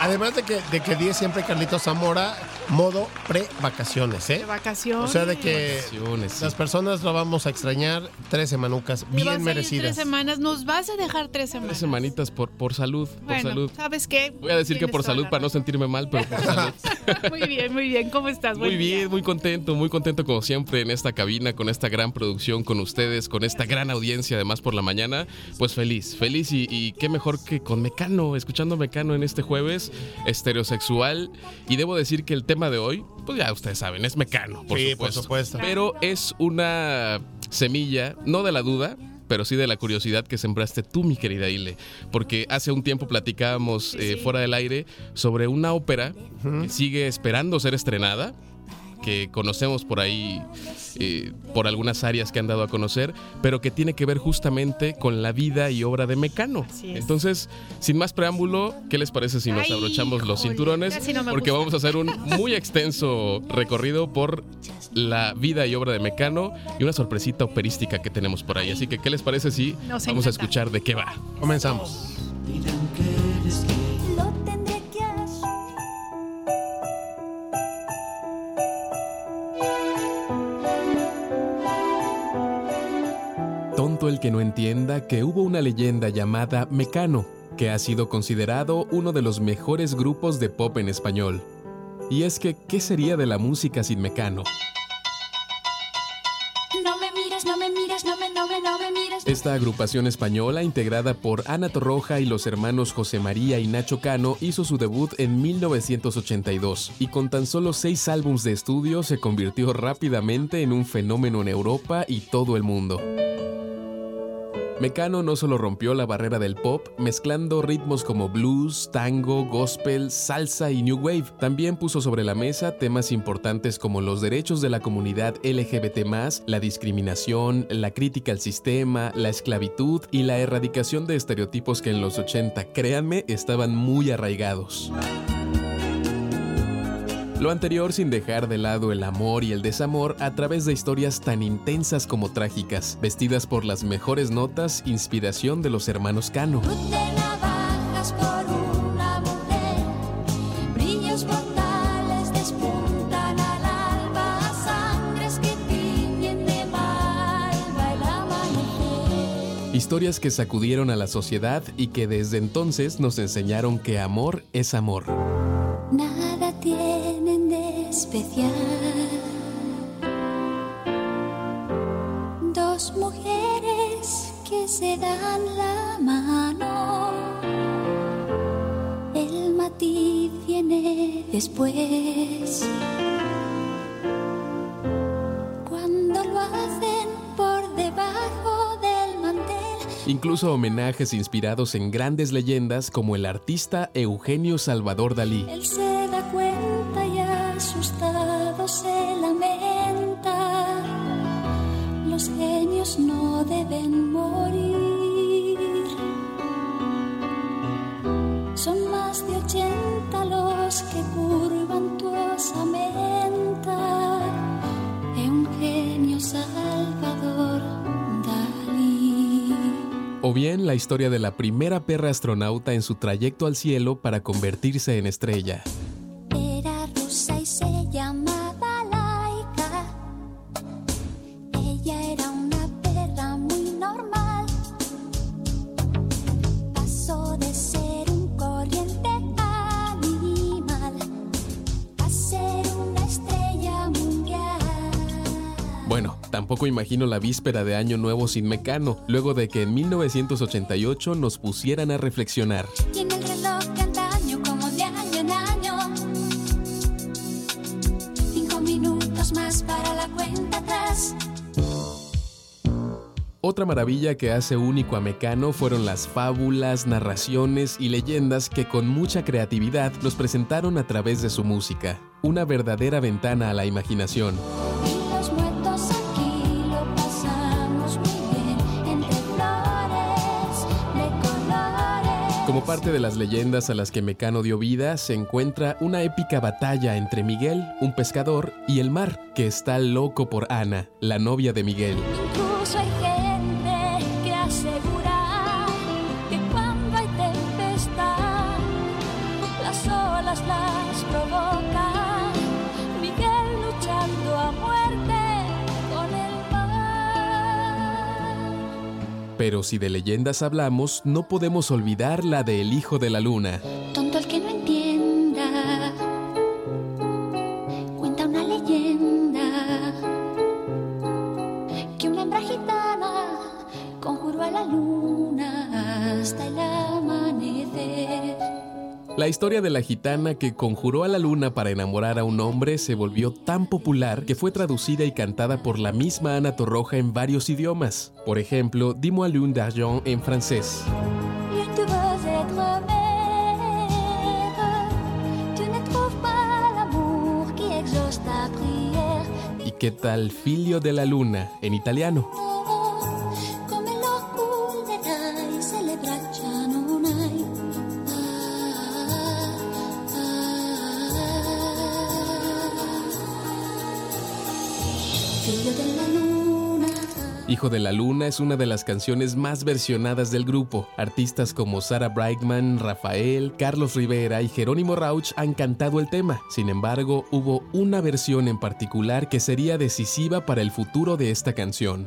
Además de que, de que 10 siempre Carlitos Zamora, modo pre-vacaciones, ¿eh? De vacaciones. O sea, de que Vacaciones, sí. las personas lo vamos a extrañar tres semanucas Te vas a bien ir merecidas. tres semanas. Nos vas a dejar tres semanas. Tres semanitas por, por salud, por Bueno, salud. ¿sabes qué? Voy a decir que por salud para no sentirme mal, pero por salud. *laughs* Muy bien, muy bien. ¿Cómo estás? Muy Buen día. bien, muy contento, muy contento como siempre en esta cabina, con esta gran producción, con ustedes, con esta gran audiencia además por la mañana. Pues feliz, feliz y, y qué mejor que con Mecano, escuchando Mecano en este jueves, estereosexual. Y debo decir que el tema de hoy, pues ya ustedes saben, es Mecano, por Sí, por supuesto. supuesto. Pero es una semilla, no de la duda, pero sí de la curiosidad que sembraste tú, mi querida Ile. Porque hace un tiempo platicábamos eh, fuera del aire sobre una ópera que sigue esperando ser estrenada que conocemos por ahí, eh, por algunas áreas que han dado a conocer, pero que tiene que ver justamente con la vida y obra de Mecano. Entonces, sin más preámbulo, ¿qué les parece si nos Ay, abrochamos los cinturones? no Porque gusta. vamos a hacer un muy extenso recorrido por la vida y obra de Mecano y una sorpresita operística que tenemos por ahí. Así que, ¿qué les parece si Nos vamos a escuchar de qué va? Comenzamos. Que no entienda que hubo una leyenda llamada Mecano, que ha sido considerado uno de los mejores grupos de pop en español. Y es que, ¿qué sería de la música sin Mecano? No me mires, no me mires, no me, no me, no me mires. Esta agrupación española, integrada por Ana Torroja y los hermanos José María y Nacho Cano, hizo su debut en 1982 y con tan solo seis álbumes de estudio se convirtió rápidamente en un fenómeno en Europa y todo el mundo. Mecano no solo rompió la barrera del pop, mezclando ritmos como blues, tango, gospel, salsa y new wave, también puso sobre la mesa temas importantes como los derechos de la comunidad LGBT+, la discriminación, la crítica al sistema, la esclavitud y la erradicación de estereotipos que en los 80, créanme, estaban muy arraigados. Lo anterior sin dejar de lado el amor y el desamor a través de historias tan intensas como trágicas, vestidas por las mejores notas, inspiración de los hermanos Cano. Historias que sacudieron a la sociedad y que desde entonces nos enseñaron que amor es amor. Nada especial. Dos mujeres que se dan la mano. El matiz viene después. Cuando lo hacen por debajo del mantel. Incluso homenajes inspirados en grandes leyendas como el artista Eugenio Salvador Dalí. Él se da cuenta no deben morir. Son más de ochenta los que curvan tu osamenta. Eugenio Salvador Dalí. O bien la historia de la primera perra astronauta en su trayecto al cielo para convertirse en estrella. Tampoco imagino la víspera de Año Nuevo sin Mecano, luego de que en 1988 nos pusieran a reflexionar. Otra maravilla que hace único a Mecano fueron las fábulas, narraciones y leyendas que con mucha creatividad nos presentaron a través de su música. Una verdadera ventana a la imaginación. Como parte de las leyendas a las que Mecano dio vida, se encuentra una épica batalla entre Miguel, un pescador, y el mar, que está loco por Ana, la novia de Miguel. Pero si de leyendas hablamos, no podemos olvidar la de El Hijo de la Luna. La historia de la gitana que conjuró a la luna para enamorar a un hombre se volvió tan popular que fue traducida y cantada por la misma Ana Torroja en varios idiomas. Por ejemplo, Dis-moi lune d'argent en francés. ¿Y qué tal Figlio de la Luna en italiano? Hijo de la Luna es una de las canciones más versionadas del grupo. Artistas como Sarah Brightman, Rafael, Carlos Rivera y Jerónimo Rauch han cantado el tema. Sin embargo, hubo una versión en particular que sería decisiva para el futuro de esta canción.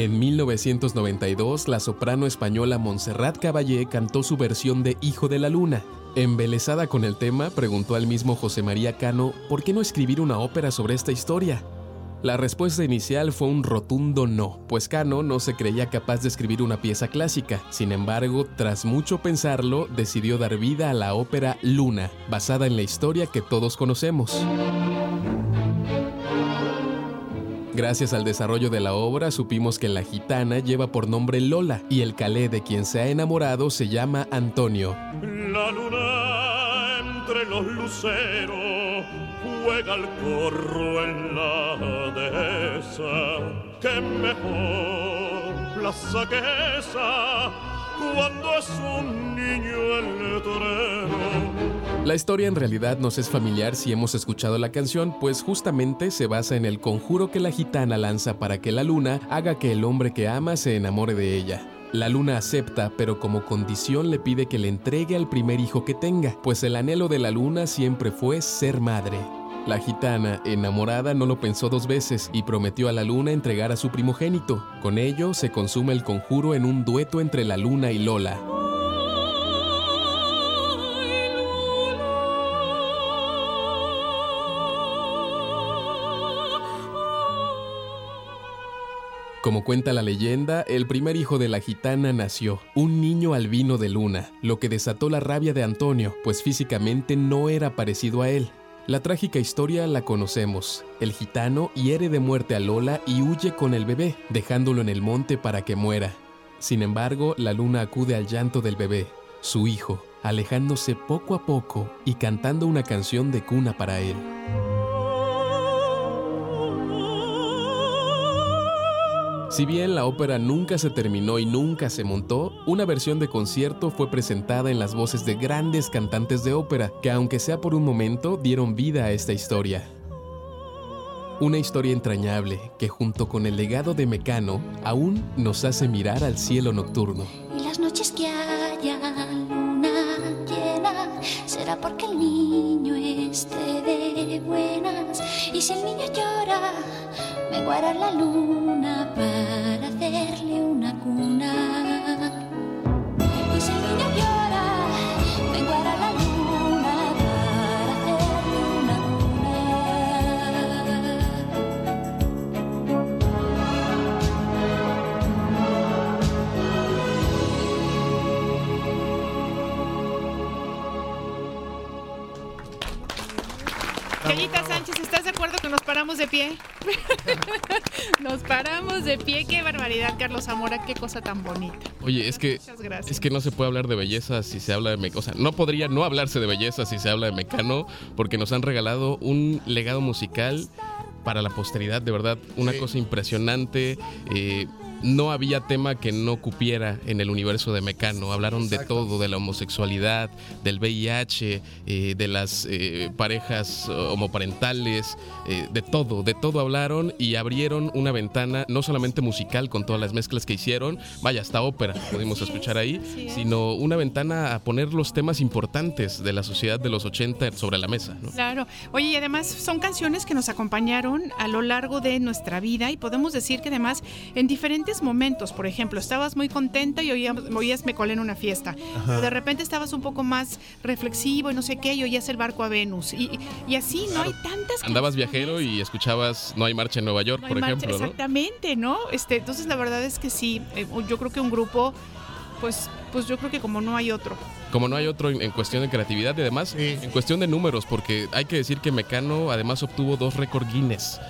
En 1992, la soprano española Montserrat Caballé cantó su versión de Hijo de la Luna. Embelesada con el tema, preguntó al mismo José María Cano por qué no escribir una ópera sobre esta historia. La respuesta inicial fue un rotundo no, pues Cano no se creía capaz de escribir una pieza clásica. Sin embargo, tras mucho pensarlo, decidió dar vida a la ópera Luna, basada en la historia que todos conocemos. Gracias al desarrollo de la obra supimos que la gitana lleva por nombre Lola y el calé de quien se ha enamorado se llama Antonio. La luna entre los luceros juega al corro en la dehesa. Que mejor plaza que cuando es un niño el letrero. La historia en realidad nos es familiar si hemos escuchado la canción, pues justamente se basa en el conjuro que la gitana lanza para que la luna haga que el hombre que ama se enamore de ella. La luna acepta, pero como condición le pide que le entregue al primer hijo que tenga, pues el anhelo de la luna siempre fue ser madre. La gitana, enamorada, no lo pensó dos veces y prometió a la luna entregar a su primogénito. Con ello se consume el conjuro en un dueto entre la luna y Lola. Como cuenta la leyenda, el primer hijo de la gitana nació, un niño albino de luna, lo que desató la rabia de Antonio, pues físicamente no era parecido a él. La trágica historia la conocemos. El gitano hiere de muerte a Lola y huye con el bebé, dejándolo en el monte para que muera. Sin embargo, la luna acude al llanto del bebé, su hijo, alejándose poco a poco y cantando una canción de cuna para él. Si bien la ópera nunca se terminó y nunca se montó, una versión de concierto fue presentada en las voces de grandes cantantes de ópera que aunque sea por un momento dieron vida a esta historia. Una historia entrañable que junto con el legado de Mecano aún nos hace mirar al cielo nocturno. Y las noches que haya porque el niño esté de buenas. Y si el niño llora, menguará la luna para hacerle una cuna. Cañita Sánchez, ¿estás de acuerdo que nos paramos de pie? *laughs* nos paramos de pie. Qué barbaridad, Carlos Zamora. Qué cosa tan bonita. Oye, es que es que no se puede hablar de belleza si se habla de Mecano. O sea, no podría no hablarse de belleza si se habla de Mecano, porque nos han regalado un legado musical para la posteridad, de verdad, una cosa impresionante. Eh, no había tema que no cupiera en el universo de Mecano. Hablaron de todo, de la homosexualidad, del VIH, eh, de las eh, parejas homoparentales, eh, de todo, de todo hablaron y abrieron una ventana no solamente musical con todas las mezclas que hicieron, vaya, hasta ópera pudimos escuchar ahí, sino una ventana a poner los temas importantes de la sociedad de los 80 sobre la mesa. ¿no? Claro. Oye, y además son canciones que nos acompañaron a lo largo de nuestra vida y podemos decir que además en diferentes momentos, por ejemplo, estabas muy contenta y oías, oías Me colé en una fiesta, Ajá. pero de repente estabas un poco más reflexivo y no sé qué y oías el barco a Venus. Y, y así, ¿no? Hay tantas Andabas viajero y escuchabas No hay marcha en Nueva York, No por marcha, ejemplo, ¿no? Exactamente, ¿no? Este, entonces la verdad es que sí, eh, yo creo que un grupo, pues, pues yo creo que como no hay otro. Como no hay otro en, en cuestión de creatividad y además en cuestión de números, porque hay que decir que Mecano además obtuvo dos récord Guinness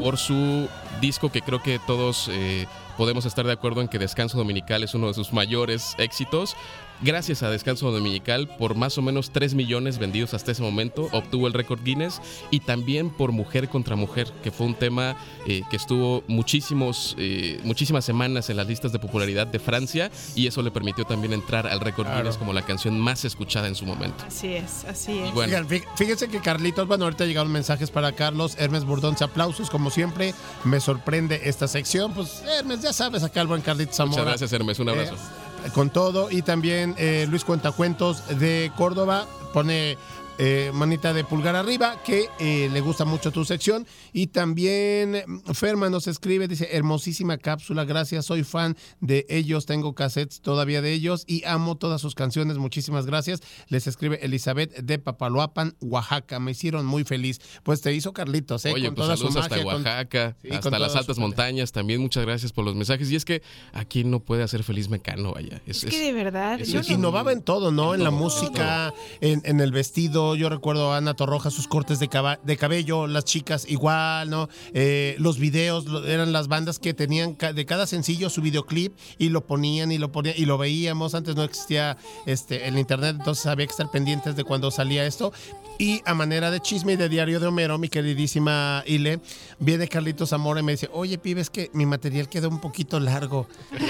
por su disco que creo que todos eh, podemos estar de acuerdo en que Descanso Dominical es uno de sus mayores éxitos. Gracias a Descanso Dominical, por más o menos 3 millones vendidos hasta ese momento, obtuvo el récord Guinness y también por Mujer contra Mujer, que fue un tema eh, que estuvo muchísimos, eh, muchísimas semanas en las listas de popularidad de Francia y eso le permitió también entrar al récord Claro. Guinness como la canción más escuchada en su momento. Así es, así es. bueno. Fíjense que Carlitos, bueno, ahorita llegaron mensajes para Carlos. Hermes Burdonce, aplausos, como siempre. Me sorprende esta sección. Pues, Hermes, ya sabes, acá el buen Carlitos Zamora. Muchas gracias, Hermes. Un abrazo. Eh, con todo. Y también eh, Luis Cuentacuentos de Córdoba pone eh, manita de pulgar arriba, que eh, le gusta mucho tu sección. Y también mm, Ferma nos escribe, dice, hermosísima cápsula, gracias, soy fan de ellos, tengo cassettes todavía de ellos y amo todas sus canciones, muchísimas gracias. Les escribe Elizabeth de Papaloapan, Oaxaca, me hicieron muy feliz. Pues te hizo Carlitos, ¿eh? Oye, con pues toda su saludos hasta con- Oaxaca, Sí, hasta las su altas montañas. También muchas gracias por los mensajes. Y es que aquí no puede hacer feliz Mecano, vaya. Es, Es que de verdad, yo es no- Innovaba en todo, ¿no? En la música, en, en el vestido. Yo recuerdo a Ana Torroja, sus cortes de, cabello, las chicas igual, ¿no? Eh, los videos eran las bandas que tenían de cada sencillo su videoclip y lo ponían y lo ponían y lo veíamos. Antes no existía este, el internet, entonces había que estar pendientes de cuando salía esto. Y a manera de chisme y de diario de Homero, mi queridísima Ile, viene Carlitos Zamora y me dice, oye, pibe, es que mi material quedó un poquito largo.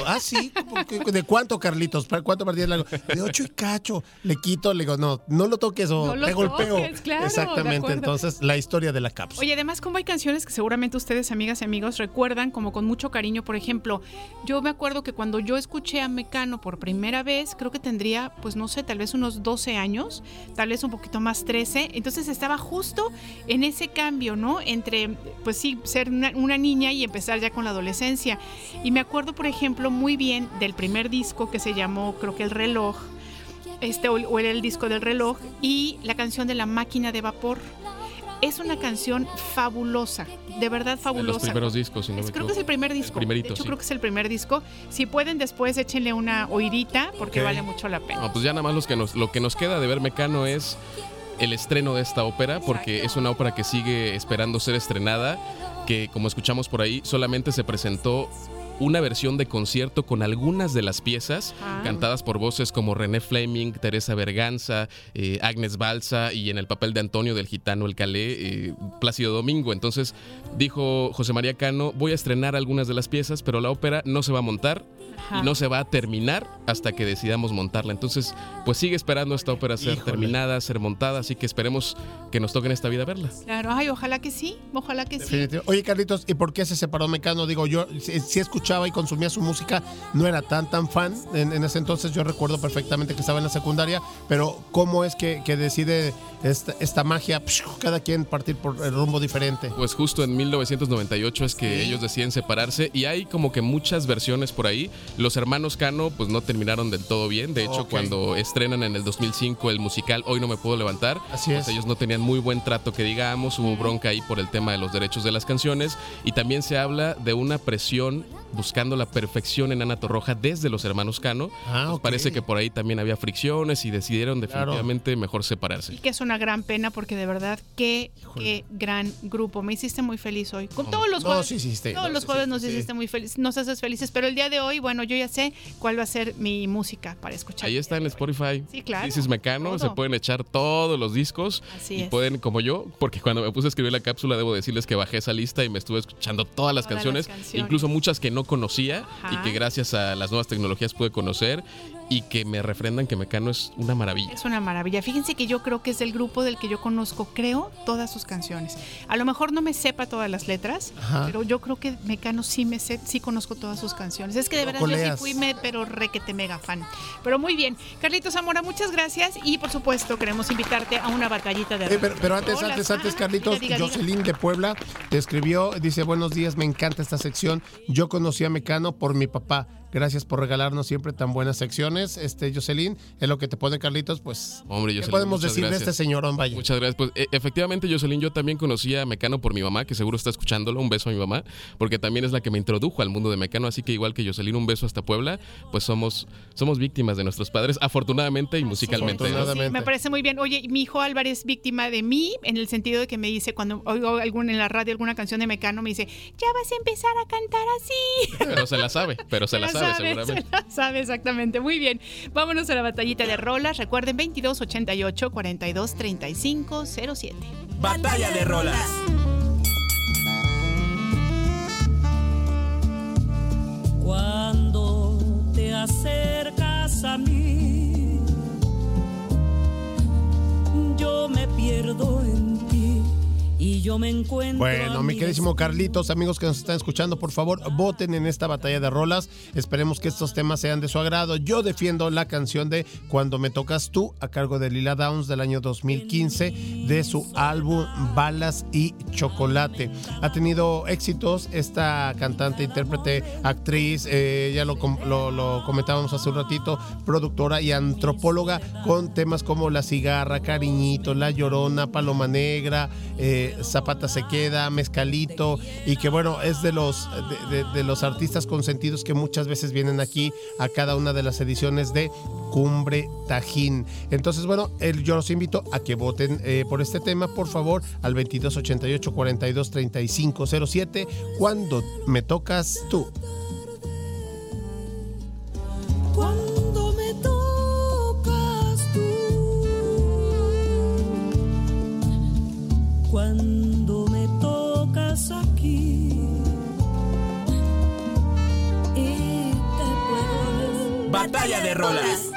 Ah, sí, ¿Cómo que- ¿de cuánto, Carlitos? ¿Para ¿Cuánto material largo? De ocho y cacho. Le quito, le digo, no, no lo toques o No lo te golpeo. toques, claro, de Exactamente, entonces la historia de la cápsula. Oye, además, como hay canciones que seguramente ustedes, amigas y amigos, recuerdan como con mucho cariño. Por ejemplo, yo me acuerdo que cuando yo escuché a Mecano por primera vez, creo que tendría, pues no sé, tal vez unos 12 años, tal vez un poquito más 13. Entonces estaba justo en ese cambio, ¿no? Entre, pues sí, ser una, una niña y empezar ya con la adolescencia. Y me acuerdo, por ejemplo, muy bien del primer disco que se llamó, creo que El Reloj. Este, o, o era el disco del reloj y la canción de la máquina de vapor. Es una canción fabulosa, de verdad de fabulosa. los primeros discos, si no me Creo que es el primer disco. primerito, de hecho, sí. creo que es el primer disco. Si pueden, después échenle una oídita porque vale mucho la pena. No, pues ya nada más los que nos, lo que nos queda de ver Mecano es el estreno de esta ópera, porque es una ópera que sigue esperando ser estrenada, que como escuchamos por ahí, solamente se presentó una versión de concierto con algunas de las piezas Ah. cantadas por voces como René Fleming, Teresa Berganza, eh, Agnes Balsa y en el papel de Antonio del Gitano El Calé, eh, Plácido Domingo. Entonces dijo José María Cano, voy a estrenar algunas de las piezas, pero la ópera no se va a montar Ajá. y no se va a terminar hasta que decidamos montarla. Entonces, pues sigue esperando esta ópera ser Híjole. terminada, ser montada, así que esperemos que nos toque en esta vida verla. Claro, ay, ojalá que sí, ojalá que sí. Oye, Carlitos, ¿y por qué se separó Mecano? Digo, yo si, si escuchaba y consumía su música, no era tan, tan fan. En, en ese entonces yo recuerdo perfectamente que estaba en la secundaria, pero ¿cómo es que, que decide esta, esta magia, psh, cada quien partir por el rumbo diferente? Pues justo en 1998 es que ellos deciden separarse y hay como que muchas versiones por ahí. Los hermanos Cano pues no terminaron del todo bien. De hecho, cuando estrenan en el 2005 el musical Hoy no me puedo levantar, Así pues es. ellos no tenían muy buen trato que digamos, hubo bronca ahí por el tema de los derechos de las canciones y también se habla de una presión buscando la perfección en Ana Torroja desde los hermanos Cano. Ah, Pues. Parece que por ahí también había fricciones y decidieron Claro. definitivamente mejor separarse. Y que es una gran pena porque de verdad, qué, qué gran grupo. Me hiciste muy feliz hoy. Con todos los No, jueves. sí hiciste. Todos No, los sí jueves nos sí. hiciste muy felices, nos haces felices. Pero el día de hoy, bueno, yo ya sé cuál va a ser mi música para escuchar. Ahí está en Spotify. Sí, claro. Dices Mecano, Todo. se pueden echar todos los discos. Así y es. pueden, como yo, porque cuando me puse a escribir la cápsula, debo decirles que bajé esa lista y me estuve escuchando todas las, Todas las canciones, canciones. incluso muchas que no conocía y que gracias a las nuevas tecnologías pude conocer y que me refrendan que Mecano es una maravilla. Es una maravilla. Fíjense que yo creo que es el grupo del que yo conozco, creo, todas sus canciones. A lo mejor no me sepa todas las letras, Ajá. pero yo creo que Mecano sí me sé, sí conozco todas sus canciones. Es que de verdad yo sí fui me, pero requete mega fan. Pero muy bien. Carlitos Zamora, muchas gracias y por supuesto queremos invitarte a una batallita de Eh, pero, pero antes, antes, antes, Ah, Carlitos, diga, diga, diga. Jocelyn de Puebla te escribió, dice, buenos días, me encanta esta sección. Yo conocí a Mecano por mi papá. Gracias por regalarnos siempre tan buenas secciones. Este, Jocelyn, es lo que te pone Carlitos, pues. Hombre, ¿Qué podemos decir gracias. de este señorón, vaya? Muchas gracias. Pues e- efectivamente, Jocelyn, yo también conocía a Mecano por mi mamá, que seguro está escuchándolo. Un beso a mi mamá, porque también es la que me introdujo al mundo de Mecano. Así que igual que Jocelyn, un beso hasta Puebla, pues somos, somos víctimas de nuestros padres, afortunadamente y musicalmente. Me parece muy bien. Oye, mi hijo Álvaro es víctima de mí en el sentido de que me dice, cuando oigo algún, en la radio alguna canción de Mecano, me dice, ya vas a empezar a cantar así. Pero se la sabe, pero se la sabe, seguramente. Se la sabe, exactamente. Muy bien. Vámonos a la batallita de rolas. Recuerden 2288 42 35 07. Batalla de rolas. Cuando te acercas a mí, yo me pierdo en ti y yo me encuentro. Bueno, mi queridísimo Carlitos, amigos que nos están escuchando, por favor, voten en esta batalla de rolas. Esperemos que estos temas sean de su agrado. Yo defiendo la canción de Cuando me tocas tú, a cargo de Lila Downs del año 2015, de su álbum Balas y Chocolate. Ha tenido éxitos esta cantante, intérprete, actriz, eh, ya lo, lo- lo comentábamos hace un ratito, productora y antropóloga con temas como La Cigarra, Cariñito, La Llorona, Paloma Negra, eh, Zapata se queda, Mezcalito, y que bueno, es de los, de, los artistas consentidos que muchas veces vienen aquí a cada una de las ediciones de Cumbre Tajín. Entonces, bueno, yo los invito a que voten eh, por este tema, por favor, al 2288 42 35 07, cuando me tocas tú. Batalla de rolas.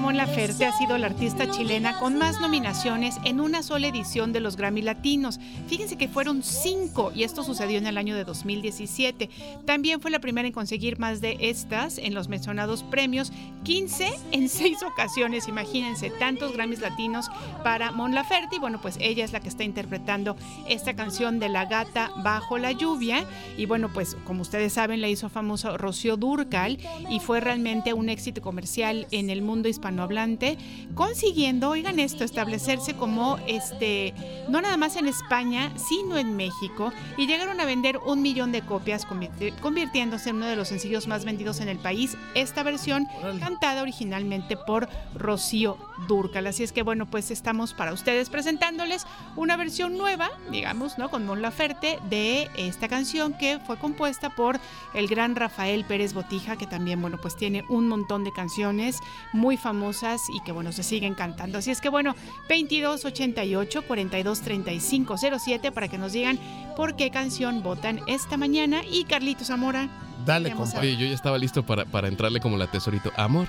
Mon Laferte ha sido la artista chilena con más nominaciones en una sola edición de los Grammy Latinos. Fíjense que fueron cinco y esto sucedió en el año de 2017. También fue la primera en conseguir más de estas en los mencionados premios, 15 en seis ocasiones. Imagínense, tantos Grammys Latinos para Mon Laferte. Y bueno, pues ella es la que está interpretando esta canción de La Gata Bajo la Lluvia. Y bueno, pues como ustedes saben, la hizo famoso Rocío Durcal y fue realmente un éxito comercial en el mundo hispanohablante, consiguiendo, oigan esto, establecerse como este, no nada más en España, sino en México, y llegaron a vender un millón de copias, convirti- convirtiéndose en uno de los sencillos más vendidos en el país. Esta versión cantada originalmente por Rocío Durcal. Así es que bueno, pues estamos para ustedes presentándoles una versión nueva, digamos, ¿no? Con Mon Laferte de esta canción que fue compuesta por el gran Rafael Pérez Botija, que también, bueno, pues tiene un montón de canciones muy famosas y que, bueno, se siguen cantando. Así es que, bueno, 2288 4235 07 para que nos digan por qué canción votan esta mañana. Y Carlitos Zamora. Dale, Vamos a- Oye, yo ya estaba listo para, para entrarle como la tesorito. Amor.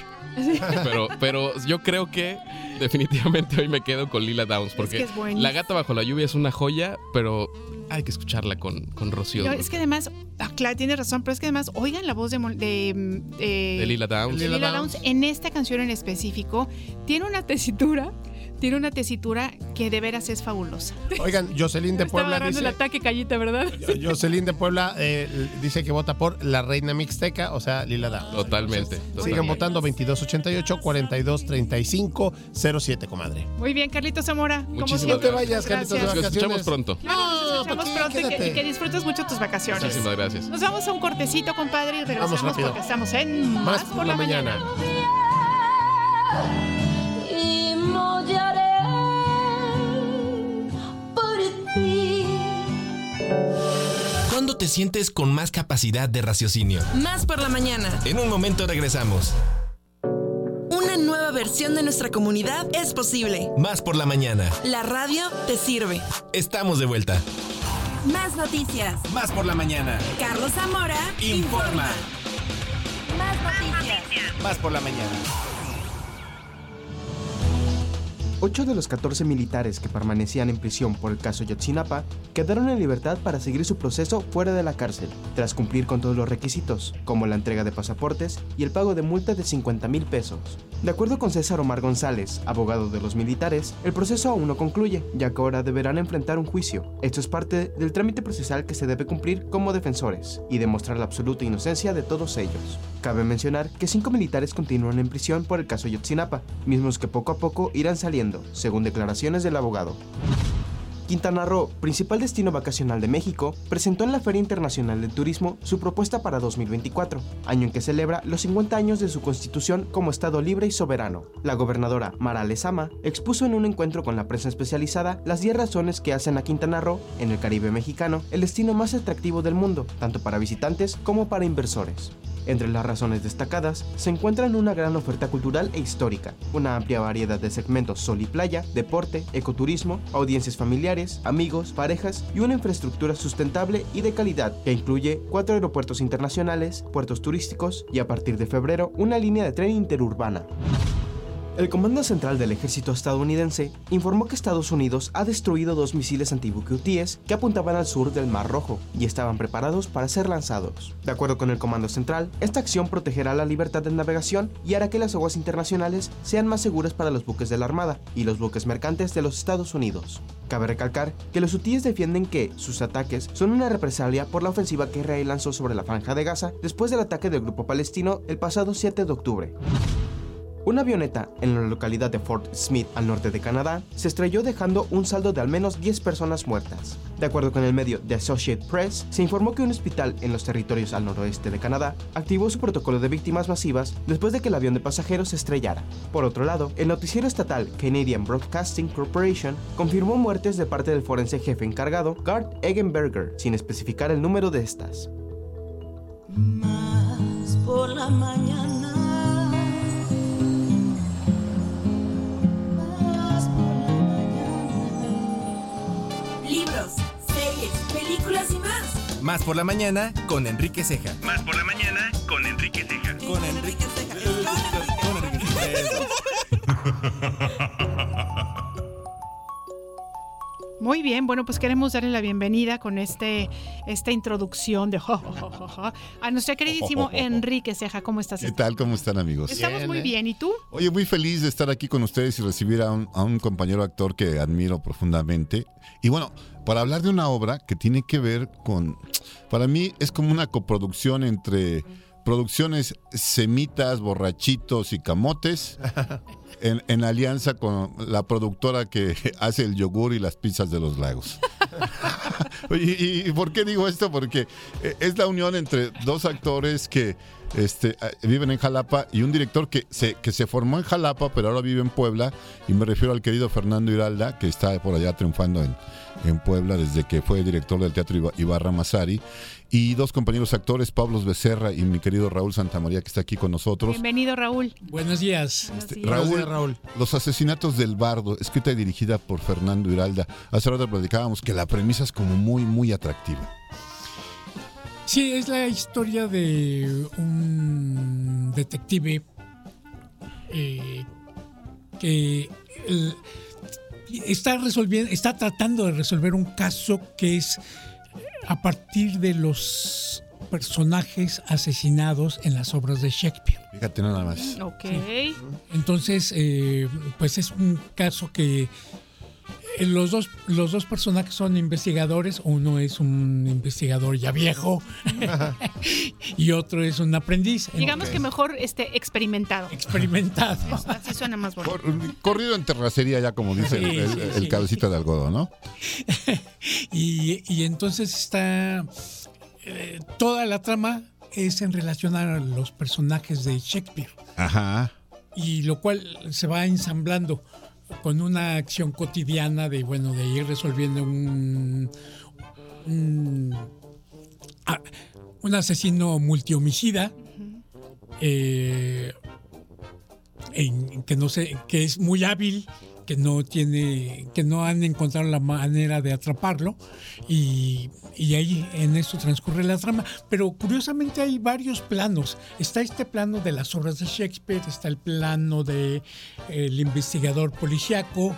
Pero, pero yo creo que definitivamente hoy me quedo con Lila Downs porque que es buenísima. La Gata Bajo la Lluvia es una joya, pero hay que escucharla con, con Rocío. No, es que además, ah, claro, tiene razón, pero es que además, oigan la voz de, de, mm, de- De Lila Downs. de Lila Downs en esta canción en específico. Tiene una tesitura, tiene una tesitura que de veras es fabulosa. Oigan, Jocelyn de *laughs* Puebla agarrando el dice... ataque callita, ¿verdad? Jocelyn de Puebla eh, dice que vota por la reina mixteca, o sea, Lila Downs. Totalmente. Sigan totalmente. votando 2288 4235 07, comadre. Muy bien, Carlitos Zamora. Muchísimas. No te vayas, Carlitos, de. Nos escuchamos pronto. No, nos escuchamos ¿para qué? pronto y que, y que disfrutes mucho tus vacaciones. Muchísimas gracias. Nos vamos a un cortecito, compadre, y regresamos porque estamos en Más por la mañana. por. ¿Cuándo te sientes con más capacidad de raciocinio? Más por la mañana. En un momento regresamos. Una nueva versión de nuestra comunidad es posible. Más por la mañana. La radio te sirve. Estamos de vuelta. Más noticias. Más por la mañana. Carlos Zamora Informa. Más noticias. Más por la mañana. Ocho de los 14 militares que permanecían en prisión por el caso Yotzinapa quedaron en libertad para seguir su proceso fuera de la cárcel, tras cumplir con todos los requisitos, como la entrega de pasaportes y el pago de multa de 50 mil pesos. De acuerdo con César Omar González, abogado de los militares, el proceso aún no concluye, ya que ahora deberán enfrentar un juicio. Esto es parte del trámite procesal que se debe cumplir como defensores y demostrar la absoluta inocencia de todos ellos. Cabe mencionar que cinco militares continúan en prisión por el caso Yotzinapa, mismos que poco a poco irán saliendo, según declaraciones del abogado. Quintana Roo, principal destino vacacional de México, presentó en la Feria Internacional del Turismo su propuesta para 2024, año en que celebra los 50 años de su constitución como Estado libre y soberano. La gobernadora Mara Lezama expuso en un encuentro con la prensa especializada las 10 razones que hacen a Quintana Roo, en el Caribe mexicano, el destino más atractivo del mundo, tanto para visitantes como para inversores. Entre las razones destacadas se encuentran una gran oferta cultural e histórica, una amplia variedad de segmentos sol y playa, deporte, ecoturismo, audiencias familiares, amigos, parejas y una infraestructura sustentable y de calidad que incluye cuatro aeropuertos internacionales, puertos turísticos y a partir de febrero una línea de tren interurbana. El Comando Central del Ejército estadounidense informó que Estados Unidos ha destruido dos misiles antibuque que apuntaban al sur del Mar Rojo y estaban preparados para ser lanzados. De acuerdo con el Comando Central, esta acción protegerá la libertad de navegación y hará que las aguas internacionales sean más seguras para los buques de la Armada y los buques mercantes de los Estados Unidos. Cabe recalcar que los hutíes defienden que sus ataques son una represalia por la ofensiva que Israel lanzó sobre la franja de Gaza después del ataque del grupo palestino el pasado 7 de octubre. Una avioneta en la localidad de Fort Smith, al norte de Canadá, se estrelló dejando un saldo de al menos 10 personas muertas. De acuerdo con el medio The Associated Press, se informó que un hospital en los territorios al noroeste de Canadá activó su protocolo de víctimas masivas después de que el avión de pasajeros se estrellara. Por otro lado, el noticiero estatal Canadian Broadcasting Corporation confirmó muertes de parte del forense jefe encargado, Gart Eggenberger, sin especificar el número de estas. Más por la mañana. Películas y más. Más por la mañana con Enrique Ceja. Más por la mañana con Enrique Ceja. Con Enrique Con Enrique Ceja. *laughs* Muy bien, bueno, pues queremos darle la bienvenida con este, esta introducción de jo, jo, jo, jo, jo, a nuestro queridísimo *laughs* Enrique Ceja. ¿Cómo estás? ¿Qué tal? ¿Cómo están amigos? Estamos muy bien. ¿Y tú? Oye, muy feliz de estar aquí con ustedes y recibir a un, a un compañero actor que admiro profundamente. Y bueno, para hablar de una obra que tiene que ver con, para mí es como una coproducción entre producciones semitas, borrachitos y camotes, *laughs* en, alianza con la productora que *laughs* hace el yogur y las pizzas de los lagos. *laughs* Oye, ¿Y, y por qué digo esto? Porque eh, es la unión entre dos actores que este, eh, viven en Jalapa y un director que se, que se formó en Jalapa, pero ahora vive en Puebla. Y me refiero al querido Fernando Hiralda, que está por allá triunfando en, en Puebla desde que fue director del Teatro Iba- Ibarra Mazari. Y dos compañeros actores, Pablo Becerra y mi querido Raúl Santamaría, que está aquí con nosotros. Bienvenido, Raúl. Buenos días. Este, Raúl, Los asesinatos del bardo, escrita y dirigida por Fernando Hiralda. Hace rato platicábamos que la premisa es como muy, muy atractiva. Sí, es la historia de un detective eh, que el- está resolviendo, está tratando de resolver un caso que es a partir de los personajes asesinados en las obras de Shakespeare. Fíjate nada más. Ok. Entonces, eh, pues es un caso que los dos, los dos personajes son investigadores. Uno es un investigador ya viejo y otro es un aprendiz. Digamos que mejor este experimentado. Experimentado. Así suena más bonito. Corrido en terracería, ya como dice el, Sí, el- sí, el sí. cabecita de algodón, ¿no? *laughs* Y, y entonces está. eh, toda la trama es en relación a los personajes de Shakespeare. Ajá. y lo cual se va ensamblando con una acción cotidiana de bueno de ir resolviendo un un, ah, un asesino multihomicida eh, en- que no sé que es muy hábil que no tiene que no han encontrado la manera de atraparlo y, y ahí en eso transcurre la trama. Pero curiosamente hay varios planos. Está este plano de las obras de Shakespeare está el plano de el investigador policiaco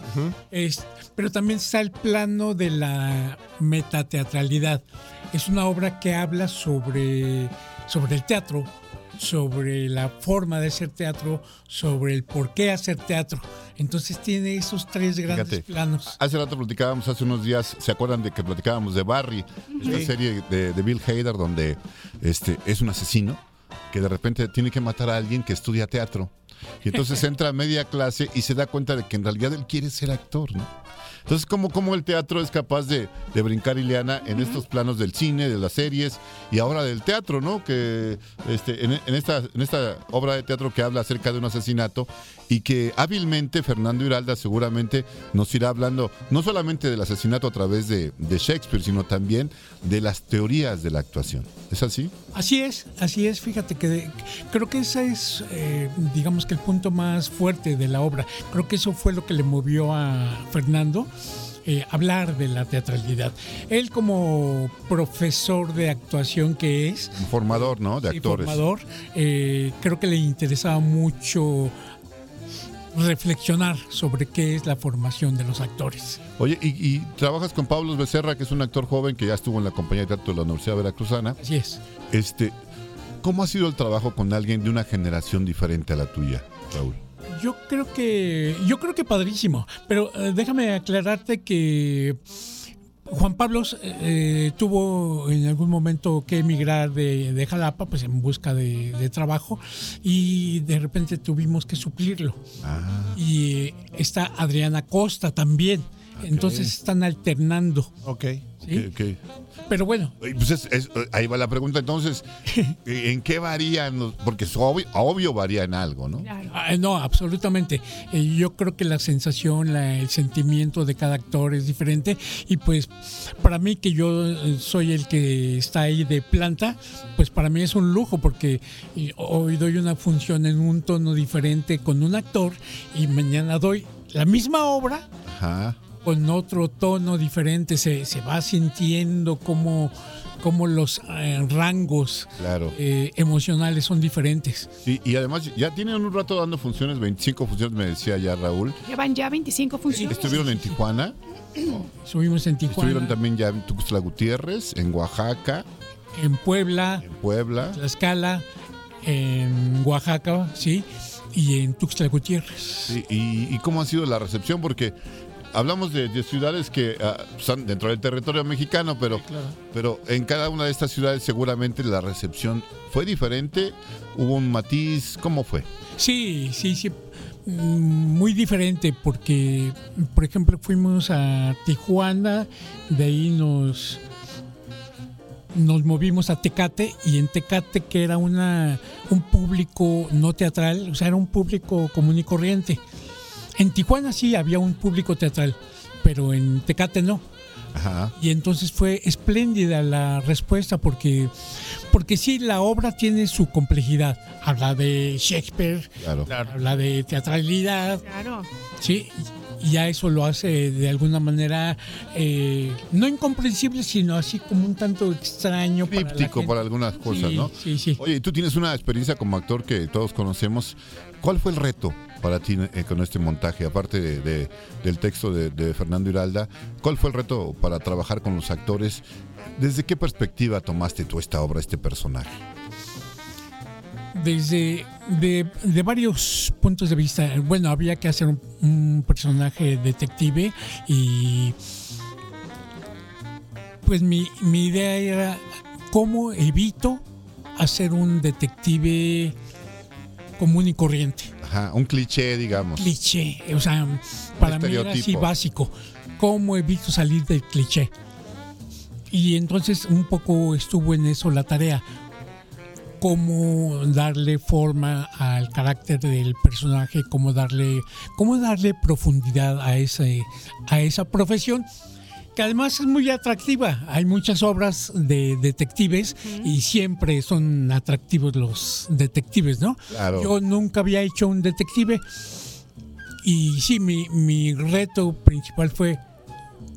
es- pero también está el plano de la metateatralidad. Es una obra que habla sobre sobre el teatro sobre la forma de hacer teatro, sobre el por qué hacer teatro. Entonces tiene esos tres grandes Fíjate, planos. hace rato platicábamos, hace unos días, ¿se acuerdan de que platicábamos de Barry? Esta Sí. serie de, de Bill Hader donde este, es un asesino que de repente tiene que matar a alguien que estudia teatro. Y entonces *laughs* entra a media clase y se da cuenta de que en realidad él quiere ser actor, ¿no? Entonces, ¿cómo, cómo el teatro es capaz de, de brincar, Ileana, en estos planos del cine, de las series y ahora del teatro, ¿no? Que este, en, en esta, en esta obra de teatro que habla acerca de un asesinato y que hábilmente Fernando Iralda seguramente nos irá hablando no solamente del asesinato a través de, de Shakespeare, sino también de las teorías de la actuación. ¿Es así? Así es, así es. Fíjate que de- creo que ese es, eh, digamos que el punto más fuerte de la obra. Creo que eso fue lo que le movió a Fernando. Eh, hablar de la teatralidad. Él como profesor de actuación que es, Un formador, ¿no? De actores. formador, eh, creo que le interesaba mucho reflexionar sobre qué es la formación de los actores. Oye, y, y trabajas con Pablo Becerra, que es un actor joven que ya estuvo en la compañía de teatro de la Universidad Veracruzana. Así es. Este, ¿Cómo ha sido el trabajo con alguien de una generación diferente a la tuya, Raúl? Yo creo que yo creo que padrísimo, pero eh, déjame aclararte que Juan Pablo eh, tuvo en algún momento que emigrar de, de Jalapa, pues en busca de, de trabajo, y de repente tuvimos que suplirlo. Y eh, está Adriana Costa también. Entonces están alternando. Ok. ¿sí? Ok, ok. Pero bueno, pues es- es- ahí va la pregunta entonces, *laughs* ¿en qué varían? Porque es obvio, obvio varía en algo, ¿no? Ah, No, absolutamente. Eh, Yo creo que la sensación, la- el sentimiento de cada actor es diferente y pues para mí que yo eh, soy el que está ahí de planta, pues para mí es un lujo porque eh, hoy doy una función en un tono diferente con un actor y mañana doy la misma obra Ajá. Con otro tono diferente, se, se va sintiendo como, como los eh, rangos Claro. eh, emocionales son diferentes. Sí, y además ya tienen un rato dando funciones, 25 funciones me decía ya Raúl. Llevan ya 25 funciones. Estuvieron en Tijuana, Subimos en Tijuana. estuvieron también ya en Tuxtla Gutiérrez, en Oaxaca, en Puebla, Puebla. Tlaxcala, en Oaxaca, sí, y en Tuxtla Gutiérrez. Sí, y, y cómo ha sido la recepción? Porque hablamos de, de ciudades que ah, están dentro del territorio mexicano, pero, pero en cada una de estas ciudades seguramente la recepción fue diferente, hubo un matiz, ¿cómo fue? Sí, sí, sí. mm, Muy diferente porque, por ejemplo, fuimos a Tijuana, de ahí nos nos movimos a Tecate y en Tecate que era una un público no teatral, o sea, era un público común y corriente. En Tijuana sí había un público teatral, pero en Tecate no. Ajá. Y entonces fue espléndida la respuesta porque, porque sí, la obra tiene su complejidad. Habla de Shakespeare, Claro. habla de teatralidad, Claro. sí, y ya eso lo hace de alguna manera eh, no incomprensible, sino así como un tanto extraño. Críptico para algunas cosas, Sí, ¿no? Sí, sí. Oye, tú tienes una experiencia como actor que todos conocemos. ¿Cuál fue el reto para ti eh, con este montaje? Aparte de- de- del texto de, Fernando Hiralda, ¿cuál fue el reto para trabajar con los actores? ¿Desde qué perspectiva tomaste tú esta obra, este personaje? desde de, varios puntos de vista. Bueno, había que hacer un, personaje detective y pues mi idea era cómo evito hacer un detective común y corriente. Ajá, un cliché, digamos. Cliché, o sea, para mí era así básico. ¿Cómo evito salir del cliché? Y entonces un poco estuvo en eso la tarea cómo darle forma al carácter del personaje, cómo darle, cómo darle profundidad a ese, a esa profesión que además es muy atractiva. Hay muchas obras de detectives y siempre son atractivos los detectives, ¿no? Claro. Yo nunca había hecho un detective y sí, mi, mi reto principal fue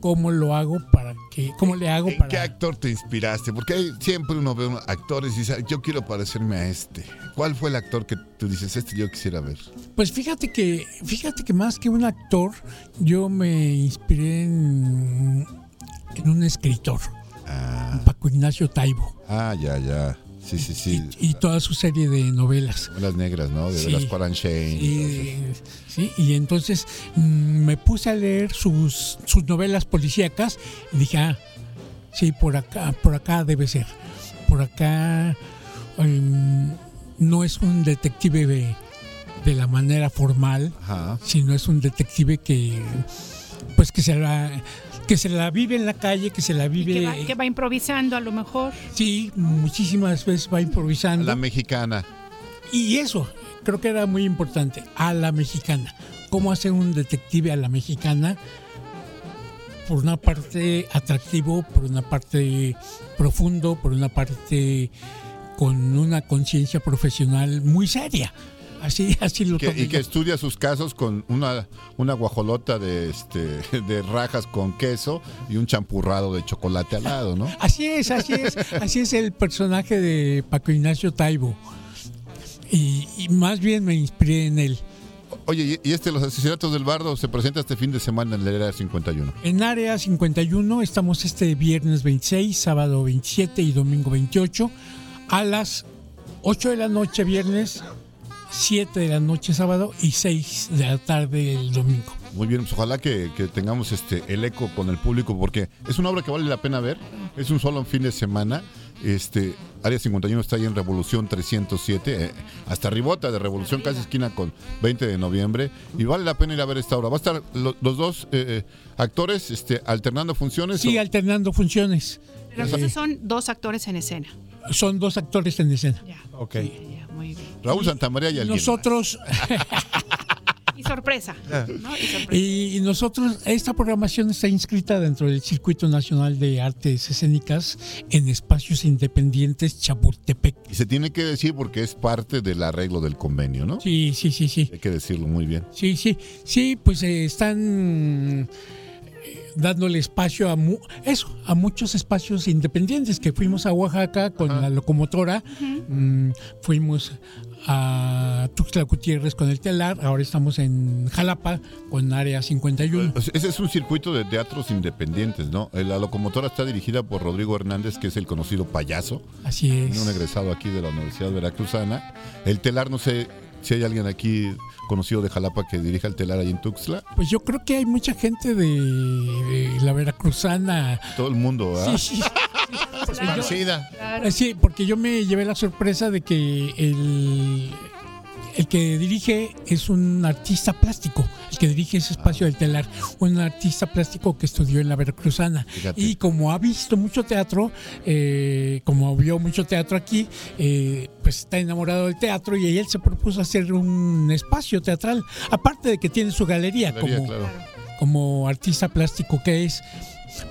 cómo lo hago para que, cómo le hago ¿En para qué actor te inspiraste? Porque hay- siempre uno ve actores y dice, yo quiero parecerme a este. ¿Cuál fue el actor que tú dices, este yo quisiera ver? Pues fíjate que, fíjate que más que un actor, yo me inspiré en, en un escritor, Paco Ignacio Taibo, Ah, ya, ya. Sí, sí, sí. y toda su serie de novelas. Las negras, ¿no? De Sí. las Shane. Y, sí, y entonces mm, me puse a leer sus, sus novelas policíacas y dije, ah, sí, por acá, por acá debe ser. Por acá no es un detective de, de la manera formal, Ajá. sino es un detective que, pues que se la que se la vive en la calle, que se la vive Que va, que va improvisando a lo mejor. sí, muchísimas veces va improvisando. La mexicana. Y eso, creo que era muy importante, a la mexicana. ¿Cómo hacer un detective a la mexicana? Por una parte atractivo, por una parte profundo, por una parte con una conciencia profesional muy seria. Así, *laughs* así lo Que- y que estudia sus casos con una, una guajolota de, este, *laughs* de rajas con queso y un champurrado de chocolate al lado, ¿no? *laughs* Así es, así es, así es el personaje de Paco Ignacio Taibo. Y, y más bien me inspiré en él. Oye, y este, Los Asesinatos del Bardo, se presenta este fin de semana en la era 51. En Área 51 estamos este viernes 26, sábado 27 y domingo 28 a las 8 de la noche viernes, 7 de la noche sábado y 6 de la tarde el domingo. Muy bien, pues ojalá que, que tengamos este el eco con el público porque es una obra que vale la pena ver. Es un solo fin de semana. Este Área 51 está ahí en Revolución 307, eh, hasta Ribota de Revolución, casi esquina con 20 de noviembre. Y vale la pena ir a ver esta obra. Va a estar lo- los dos eh, eh, actores este, alternando funciones. Sí, o- alternando funciones. Pero entonces son dos actores en escena. Son dos actores en escena. Ok. Muy bien. Raúl Santamaría y alguien. Nosotros *laughs* Y sorpresa. Ah. ¿no? Y sorpresa. Y nosotros, esta programación está inscrita dentro del Circuito Nacional de Artes Escénicas en Espacios Independientes Chapultepec. Y se tiene que decir porque es parte del arreglo del convenio, ¿no? Sí, sí, sí, sí. Hay que decirlo muy bien. Sí, sí, sí, pues eh, están eh, dándole espacio a mu- eso, a muchos espacios independientes que fuimos a Oaxaca con la locomotora, mm, fuimos a Tuxtla Gutiérrez con el telar, ahora estamos en Jalapa con Área 51. Pues Ese es un circuito de teatros independientes, ¿no? Eh, La locomotora está dirigida por Rodrigo Hernández, que es el conocido payaso. Así es. Un egresado aquí de la Universidad Veracruzana. El telar, no sé si hay alguien aquí conocido de Jalapa que dirija el telar ahí en Tuxtla. Pues yo creo que hay mucha gente de, de la Veracruzana. Todo el mundo, ¿verdad? Sí, sí. Yo-. *laughs* Eh, Sí, porque yo me llevé la sorpresa de que el, el que dirige es un artista plástico, el que dirige ese espacio del telar, un artista plástico que estudió en la Veracruzana. Fíjate. Y como ha visto mucho teatro, eh, como vio mucho teatro aquí, eh, pues está enamorado del teatro y él se propuso hacer un espacio teatral, aparte de que tiene su galería, Galería, como, claro. como artista plástico que es.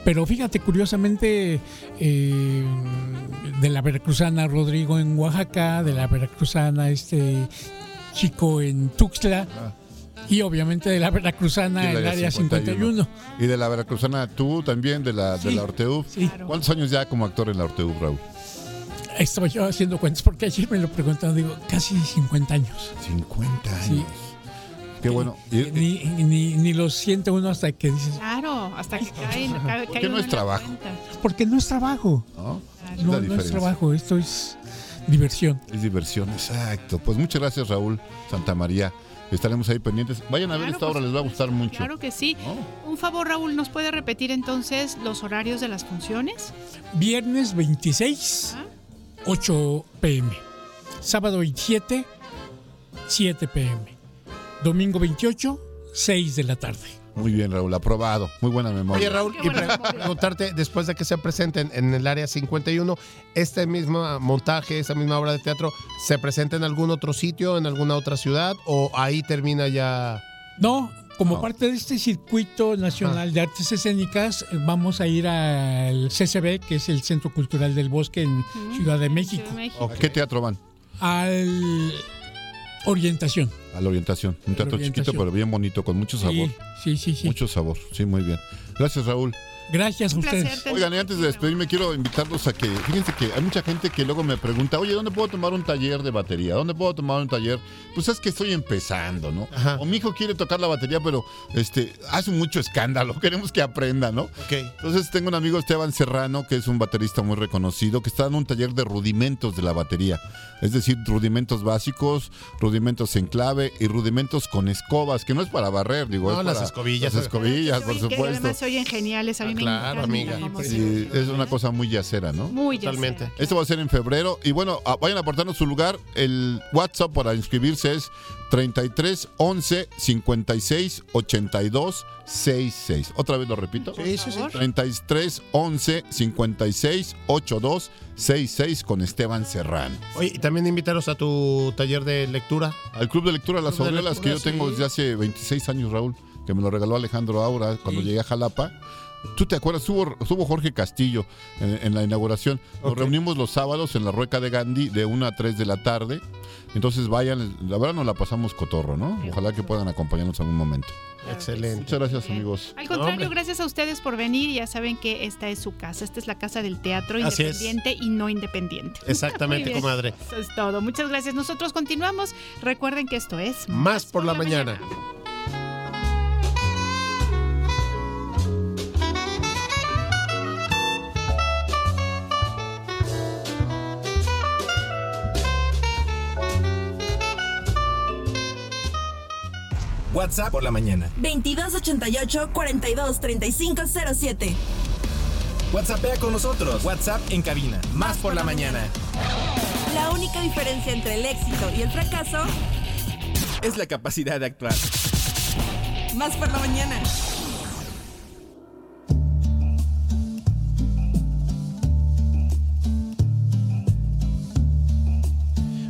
Pero fíjate, curiosamente, eh, de la Veracruzana Rodrigo en Oaxaca, de la Veracruzana este chico en Tuxtla y obviamente de la Veracruzana el área 51. Y de la Veracruzana, tú también, de la, de Sí, la Orteub. ¿Cuántos años ya como actor en la Orteub, Raúl? Estaba yo haciendo cuentas porque ayer me lo preguntaron, digo, casi 50 años. 50 años. Sí. Qué bueno. Y- Ni, ni, ni lo siente uno hasta que dices, Claro, hasta que cae. cae- ¿Por qué no es trabajo? porque no es trabajo. ¿no? Es No, es trabajo, esto es diversión. Es diversión, exacto. Pues muchas gracias, Raúl Santamaría. Estaremos ahí pendientes. Vayan a ver esta obra, les va a gustar mucho. Claro que sí. Un favor, Raúl, ¿nos puede repetir entonces los horarios de las funciones? Viernes 26, 8 pm. Sábado 27, 7 pm. Domingo 28, 6 de la tarde. Muy bien, Raúl, aprobado. Muy buena memoria. Oye, Raúl, y pre- preguntarte, después de que se presenten en el área 51, ¿este mismo montaje, esta misma obra de teatro, se presenta en algún otro sitio, en alguna otra ciudad, o ahí termina ya? No, como parte de este circuito nacional de artes escénicas, eh, vamos a ir al CCB, que es el Centro Cultural del Bosque en Ciudad de México, ¿A qué teatro van? al Orientación. A la orientación. Un teatro chiquito, pero bien bonito, con mucho sabor. Sí, sí, sí. Mucho sabor. Sí, muy bien. Gracias, Raúl. Gracias a ustedes. Oigan, y antes de despedirme, quiero invitarlos a que, fíjense que hay mucha gente que luego me pregunta, oye, ¿dónde puedo tomar un taller de batería? ¿Dónde puedo tomar un taller? Pues es que estoy empezando, ¿no? O mi hijo quiere tocar la batería, pero este hace mucho escándalo, *laughs* queremos que aprenda, ¿no? Entonces tengo un amigo, Esteban Serrano, que es un baterista muy reconocido, que está dando un taller de rudimentos de la batería. Es decir, rudimentos básicos, rudimentos en clave y rudimentos con escobas, que no es para barrer, digo, No, es las para escobillas. Las escobillas, por Que supuesto. además se oyen geniales. A mí claro, amiga. Sí, es una cosa muy yacera, ¿no? Muy Totalmente. Esto va a ser en febrero. Y bueno, ah, vayan apartando su lugar. El WhatsApp para inscribirse es 33 11 56 82 66. Otra vez lo repito. Sí, sí, sí. 33 11 56 82 66 con Esteban Serrán. Oye, y también invítalos a tu taller de lectura. Al Club de Lectura Las Aureolas, que yo tengo sí. desde hace 26 años, Raúl, que me lo regaló Alejandro Aura cuando llegué a Jalapa. ¿Tú te acuerdas? Estuvo, estuvo Jorge Castillo en, en la inauguración. Nos reunimos los sábados en la Rueca de Gandhi de 1 a 3 de la tarde. Entonces vayan, la verdad nos la pasamos cotorro, ¿no? Ojalá que puedan acompañarnos algún momento. Excelente. Muchas gracias, amigos. Al contrario, gracias a ustedes por venir. Ya saben que esta es su casa. Esta es la casa del teatro Así es. independiente y no independiente. Exactamente, *laughs* comadre. Eso es todo. Muchas gracias. Nosotros continuamos. Recuerden que esto es Más por la mañana. WhatsApp por la mañana. 2288 42 35 07. WhatsAppea con nosotros. WhatsApp en cabina. Más por la mañana. La única diferencia entre el éxito y el fracaso, Es la capacidad de actuar. más por la mañana.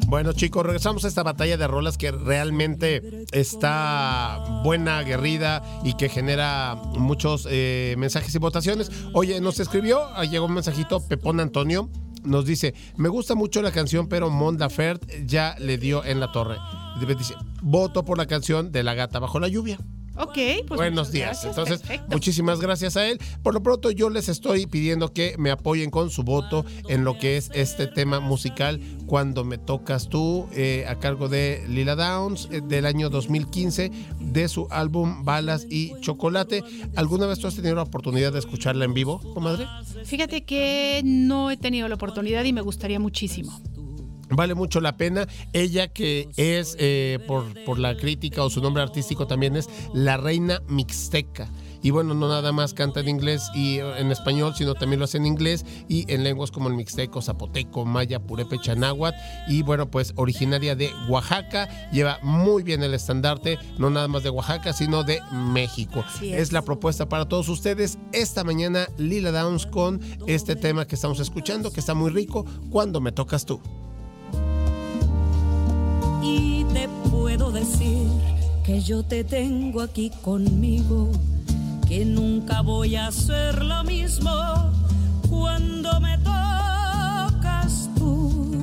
Bueno, chicos, regresamos a esta batalla de rolas que realmente está buena, aguerrida y que genera muchos eh, mensajes y votaciones. Oye, nos escribió, ah, llegó un mensajito, Pepón Antonio, nos dice, me gusta mucho la canción, pero Mon ya le dio en la torre. Dice, voto por la canción de La Gata Bajo la Lluvia. Ok, pues Buenos días. gracias, Entonces, perfecto. muchísimas gracias a él. Por lo pronto, yo les estoy pidiendo que me apoyen con su voto en lo que es este tema musical, Cuando me tocas tú, eh, a cargo de Lila Downs, eh, del año 2015, de su álbum Balas y Chocolate. ¿Alguna vez tú has tenido la oportunidad de escucharla en vivo, comadre? Fíjate que no he tenido la oportunidad y me gustaría muchísimo. Vale mucho la pena. Ella que es, eh, por, por la crítica o su nombre artístico también es La Reina Mixteca. Y bueno, no nada más canta en inglés y en español, sino también lo hace en inglés y en lenguas como el mixteco, zapoteco, maya, purépecha, náhuatl. Y bueno, pues originaria de Oaxaca, lleva muy bien el estandarte, no nada más de Oaxaca, sino de México. Es. es. la propuesta para todos ustedes. Esta mañana, Lila Downs con este tema que estamos escuchando, que está muy rico, Cuando me tocas tú. Y te puedo decir que yo te tengo aquí conmigo, que nunca voy a hacer lo mismo cuando me tocas tú.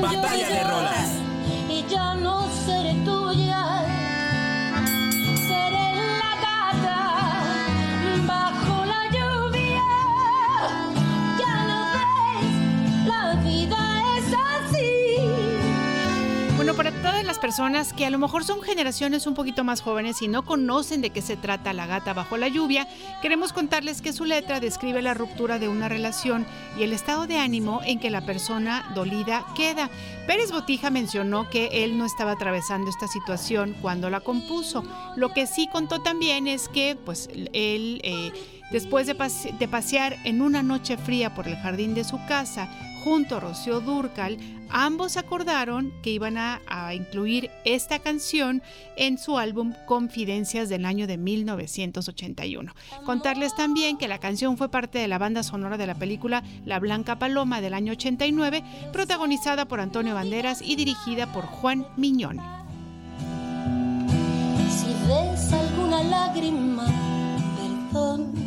Batalla de rolas. Y ya no seré tuya, Para todas las personas que a lo mejor son generaciones un poquito más jóvenes y no conocen de qué se trata La gata bajo la lluvia, queremos contarles que su letra describe la ruptura de una relación y el estado de ánimo en que la persona dolida queda. Pérez Botija mencionó que él no estaba atravesando esta situación cuando la compuso. Lo que sí contó también es que, pues, él... eh, Después de pasear en una noche fría por el jardín de su casa junto a Rocío Durcal, ambos acordaron que iban a, a incluir esta canción en su álbum Confidencias del año de 1981. Contarles también que la canción fue parte de la banda sonora de la película La Blanca Paloma del año 89, protagonizada por Antonio Banderas y dirigida por Juan Miñón. Si ves alguna lágrima, perdón.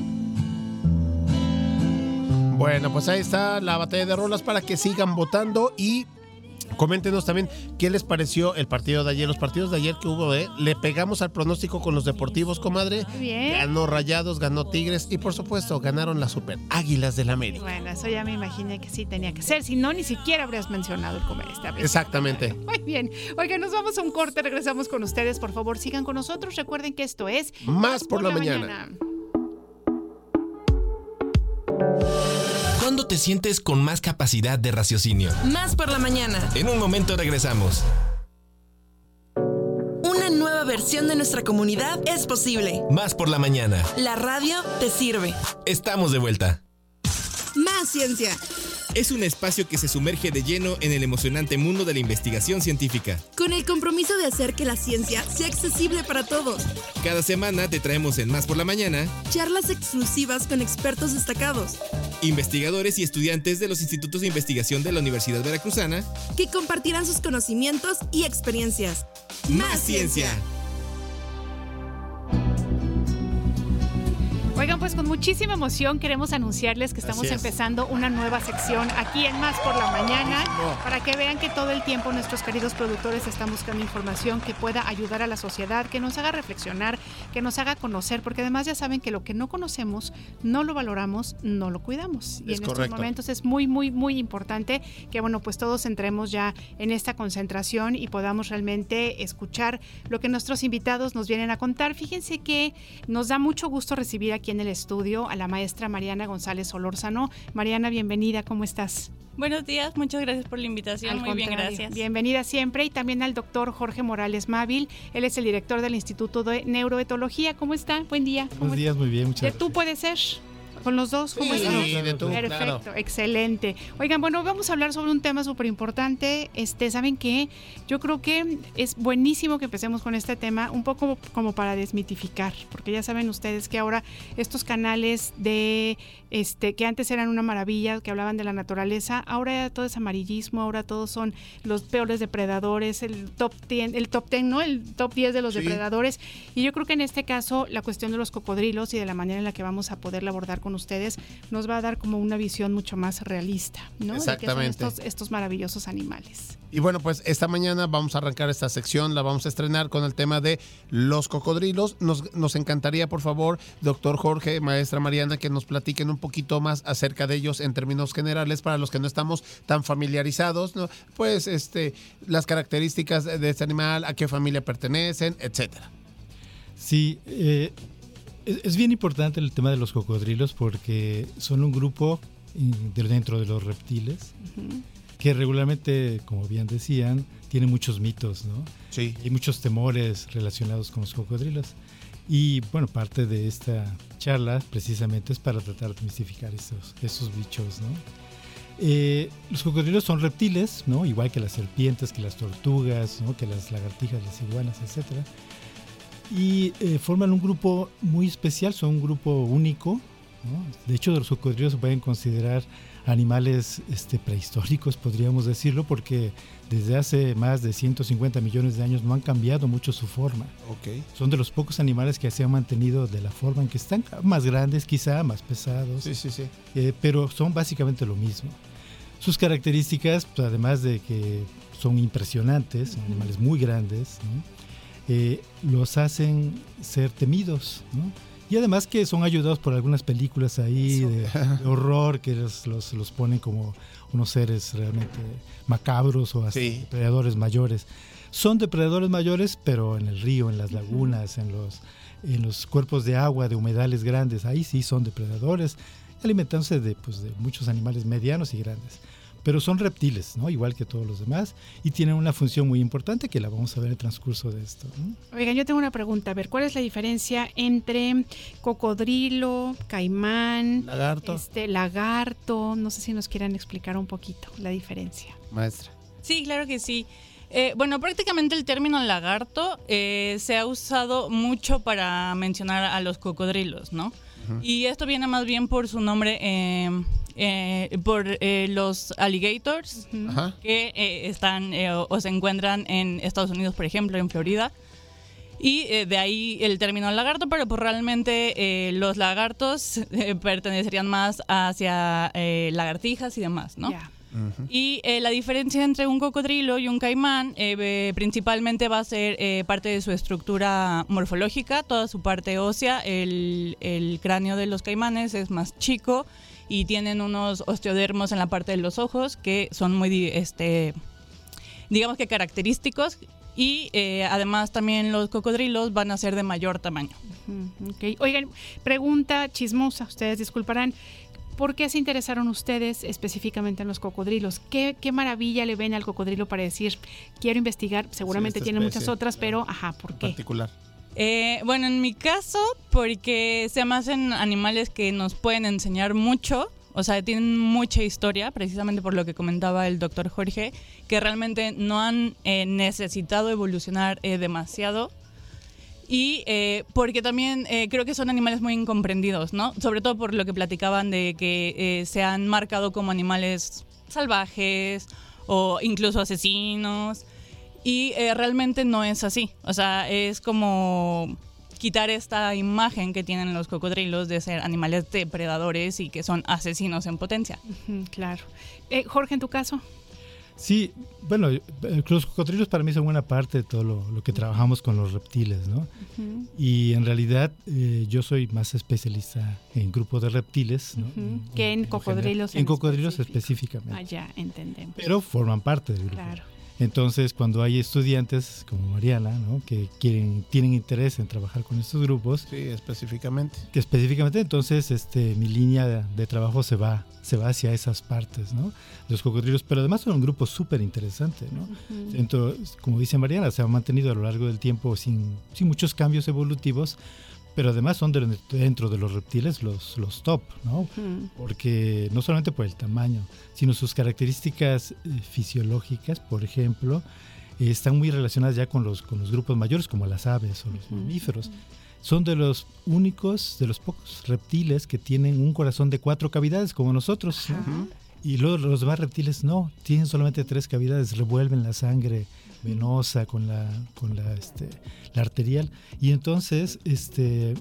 Bueno, pues ahí está la batalla de rolas para que sigan votando y coméntenos también qué les pareció el partido de ayer, los partidos de ayer que hubo, ¿eh? Le pegamos al pronóstico con los deportivos, comadre. Bien. Ganó Rayados, ganó Tigres y por supuesto ganaron las Super Águilas del América. Bueno, eso ya me imaginé que sí tenía que ser, si no, ni siquiera habrías mencionado el comer esta vez. Exactamente. *laughs* Muy bien. Oigan, nos vamos a un corte, regresamos con ustedes. Por favor, sigan con nosotros. Recuerden que esto es Más por la mañana. ¿Cuándo te sientes con más capacidad de raciocinio? Más por la mañana. En un momento regresamos. Una nueva versión de nuestra comunidad es posible. Más por la mañana. La radio te sirve. Estamos de vuelta. Más ciencia. Es un espacio que se sumerge de lleno en el emocionante mundo de la investigación científica. Con el compromiso de hacer que la ciencia sea accesible para todos. Cada semana te traemos en Más por la mañana Charlas exclusivas con expertos destacados. investigadores y estudiantes de los institutos de investigación de la Universidad Veracruzana. Que compartirán sus conocimientos y experiencias. Más ciencia. Oigan, pues con muchísima emoción queremos anunciarles que estamos es. empezando una nueva sección aquí en Más por la Mañana para que vean que todo el tiempo nuestros queridos productores están buscando información que pueda ayudar a la sociedad, que nos haga reflexionar, que nos haga conocer, porque además ya saben que lo que no conocemos, no lo valoramos, no lo cuidamos. Y Es en correcto. estos momentos es muy, muy, muy importante que, bueno, pues todos entremos ya en esta concentración y podamos realmente escuchar lo que nuestros invitados nos vienen a contar. Fíjense que nos da mucho gusto recibir aquí en el estudio a la maestra Mariana González Solórzano. Mariana, bienvenida, ¿cómo estás? Buenos días, muchas gracias por la invitación. Al Muy bien, gracias. Bienvenida siempre y también al doctor Jorge Morales Mávil. Él es el director del Instituto de Neuroetología. ¿Cómo está? Buen día. ¿Cómo Buenos días, muy bien, muchas ¿De gracias. tú puede ser? ¿Con los dos? ¿Cómo Sí, están? de tú, Perfecto, claro. excelente. Oigan, bueno, vamos a hablar sobre un tema súper importante. Este, ¿Saben qué? Yo creo que es buenísimo que empecemos con este tema, un poco como para desmitificar, porque ya saben ustedes que ahora estos canales de, este, que antes eran una maravilla, que hablaban de la naturaleza, ahora todo es amarillismo, ahora todos son los peores depredadores, el top 10, el top 10, ¿no? El top 10 de los Sí. depredadores. Y yo creo que en este caso la cuestión de los cocodrilos y de la manera en la que vamos a poderla abordar con ustedes nos va a dar como una visión mucho más realista, ¿no? De son Exactamente. estos, estos maravillosos animales. Y bueno, pues esta mañana vamos a arrancar esta sección, la vamos a estrenar con el tema de los cocodrilos. Nos, nos encantaría, por favor, doctor Jorge, maestra Mariana, que nos platiquen un poquito más acerca de ellos en términos generales para los que no estamos tan familiarizados, ¿no? Pues este, las características de este animal, a qué familia pertenecen, etcétera. Sí, eh, es, es bien importante el tema de los cocodrilos porque son un grupo de dentro de los reptiles que regularmente, como bien decían, tienen muchos mitos, ¿no? Sí. Y muchos temores relacionados con los cocodrilos. Y bueno, parte de esta charla precisamente es para tratar de mistificar esos, bichos. Eh, los cocodrilos son reptiles, ¿no? Igual que las serpientes, que las tortugas, ¿no? Que las lagartijas, las iguanas, etcétera. Y eh, forman un grupo muy especial, son un grupo único. De hecho, los cocodrilos se pueden considerar animales este, prehistóricos, podríamos decirlo, porque desde hace más de 150 millones de años no han cambiado mucho su forma. Ok. Son de los pocos animales que se han mantenido de la forma en que están, más grandes quizá, más pesados, Sí, sí, sí. eh, pero son básicamente lo mismo. Sus características, pues, además de que son impresionantes, son animales muy grandes, ¿no? Eh, los hacen ser temidos, ¿no? Y además que son ayudados por algunas películas ahí de, de horror que los, los, los ponen como unos seres realmente macabros o hasta Sí. depredadores mayores. Son depredadores mayores, pero en el río, en las lagunas, en los, en los cuerpos de agua, de humedales grandes, ahí sí son depredadores, alimentándose de, pues, de muchos animales medianos y grandes. Pero son reptiles, ¿no? igual que todos los demás, y tienen una función muy importante que la vamos a ver en el transcurso de esto. ¿no? Oigan, yo tengo una pregunta. A ver, ¿cuál es la diferencia entre cocodrilo, caimán, Lagarto. este, lagarto? No sé si nos quieran explicar un poquito la diferencia. Maestra. Sí, claro que sí. Eh, bueno, prácticamente el término lagarto eh, se ha usado mucho para mencionar a los cocodrilos, ¿no? Y esto viene más bien por su nombre, eh, eh, por eh, los alligators, Ajá. que eh, están eh, o, o se encuentran en Estados Unidos, por ejemplo, en Florida. Y eh, de ahí el término lagarto, pero pues realmente eh, los lagartos eh, pertenecerían más hacia eh, lagartijas y demás, ¿no? Y eh, la diferencia entre un cocodrilo y un caimán eh, eh, principalmente va a ser eh, parte de su estructura morfológica, toda su parte ósea. El, el cráneo de los caimanes es más chico y tienen unos osteodermos en la parte de los ojos que son muy, este, digamos que característicos. Y eh, además también los cocodrilos van a ser de mayor tamaño. Oigan, pregunta chismosa, ustedes disculparán. ¿Por qué se interesaron ustedes específicamente en los cocodrilos? ¿Qué, qué maravilla le ven al cocodrilo para decir, quiero investigar? Seguramente esta tiene muchas otras, pero, ajá, ¿por qué? Particular. Eh, bueno, en mi caso, porque se me hacen animales que nos pueden enseñar mucho, o sea, tienen mucha historia, precisamente por lo que comentaba el doctor Jorge, que realmente no han eh, necesitado evolucionar eh, demasiado. Y eh, porque también eh, creo que son animales muy incomprendidos, ¿no? Sobre todo por lo que platicaban de que eh, se han marcado como animales salvajes o incluso asesinos. Y eh, realmente no es así. O sea, es como quitar esta imagen que tienen los cocodrilos de ser animales depredadores y que son asesinos en potencia. Claro. Eh, Jorge, en tu caso. Sí, bueno, eh, los cocodrilos para mí son buena parte de todo lo, lo que trabajamos con los reptiles, ¿no? Y en realidad eh, yo soy más especialista en grupos de reptiles, ¿no? Que en cocodrilos. En cocodrilos específicamente. Ah, ya, entendemos. Pero forman parte del grupo. Claro. Entonces, cuando hay estudiantes como Mariana, ¿no? que quieren, tienen interés en trabajar con estos grupos, Sí, específicamente. que específicamente entonces este, mi línea de, de trabajo se va, se va hacia esas partes, ¿no? Los cocodrilos, pero además son un grupo súper interesante, ¿no? Entonces, como dice Mariana, se ha mantenido a lo largo del tiempo sin, sin muchos cambios evolutivos, pero además son de- dentro de los reptiles los, los top, ¿no? Ujú. Porque no solamente por el tamaño, sino sus características eh, fisiológicas, por ejemplo, eh, están muy relacionadas ya con los, con los grupos mayores, como las aves o los mamíferos. Son de los únicos, de los pocos reptiles que tienen un corazón de cuatro cavidades, como nosotros. ¿no? Y luego los demás reptiles no, tienen solamente tres cavidades, revuelven la sangre venosa con la, con la, este, la arterial. Y entonces, este,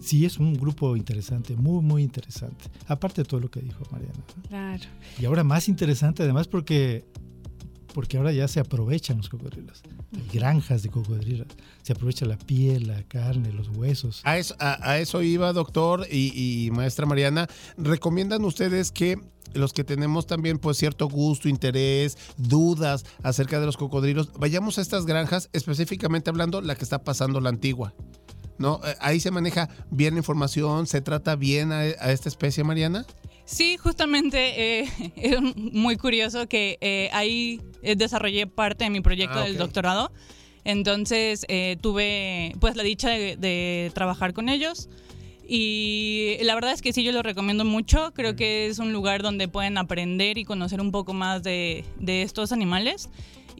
sí es un grupo interesante, muy, muy interesante. Aparte de todo lo que dijo Mariana. Claro. Y ahora más interesante además porque, porque ahora ya se aprovechan los cocodrilos. Hay granjas de cocodrilos. Se aprovecha la piel, la carne, los huesos. A eso, a, eso iba, doctor y, maestra Mariana. ¿Recomiendan ustedes que los que tenemos también pues cierto gusto, interés, dudas acerca de los cocodrilos, vayamos a estas granjas, específicamente hablando la que está pasando la antigua? ¿No? Eh, Ahí se maneja bien la información, se trata bien a esta especie, Mariana. Sí, justamente eh, *laughs* es muy curioso que eh, ahí eh, desarrollé parte de mi proyecto Ah, del doctorado. Entonces eh, tuve pues la dicha de, de trabajar con ellos. Y la verdad es que sí, yo lo recomiendo mucho. Creo que es un lugar donde pueden aprender y conocer un poco más de, de estos animales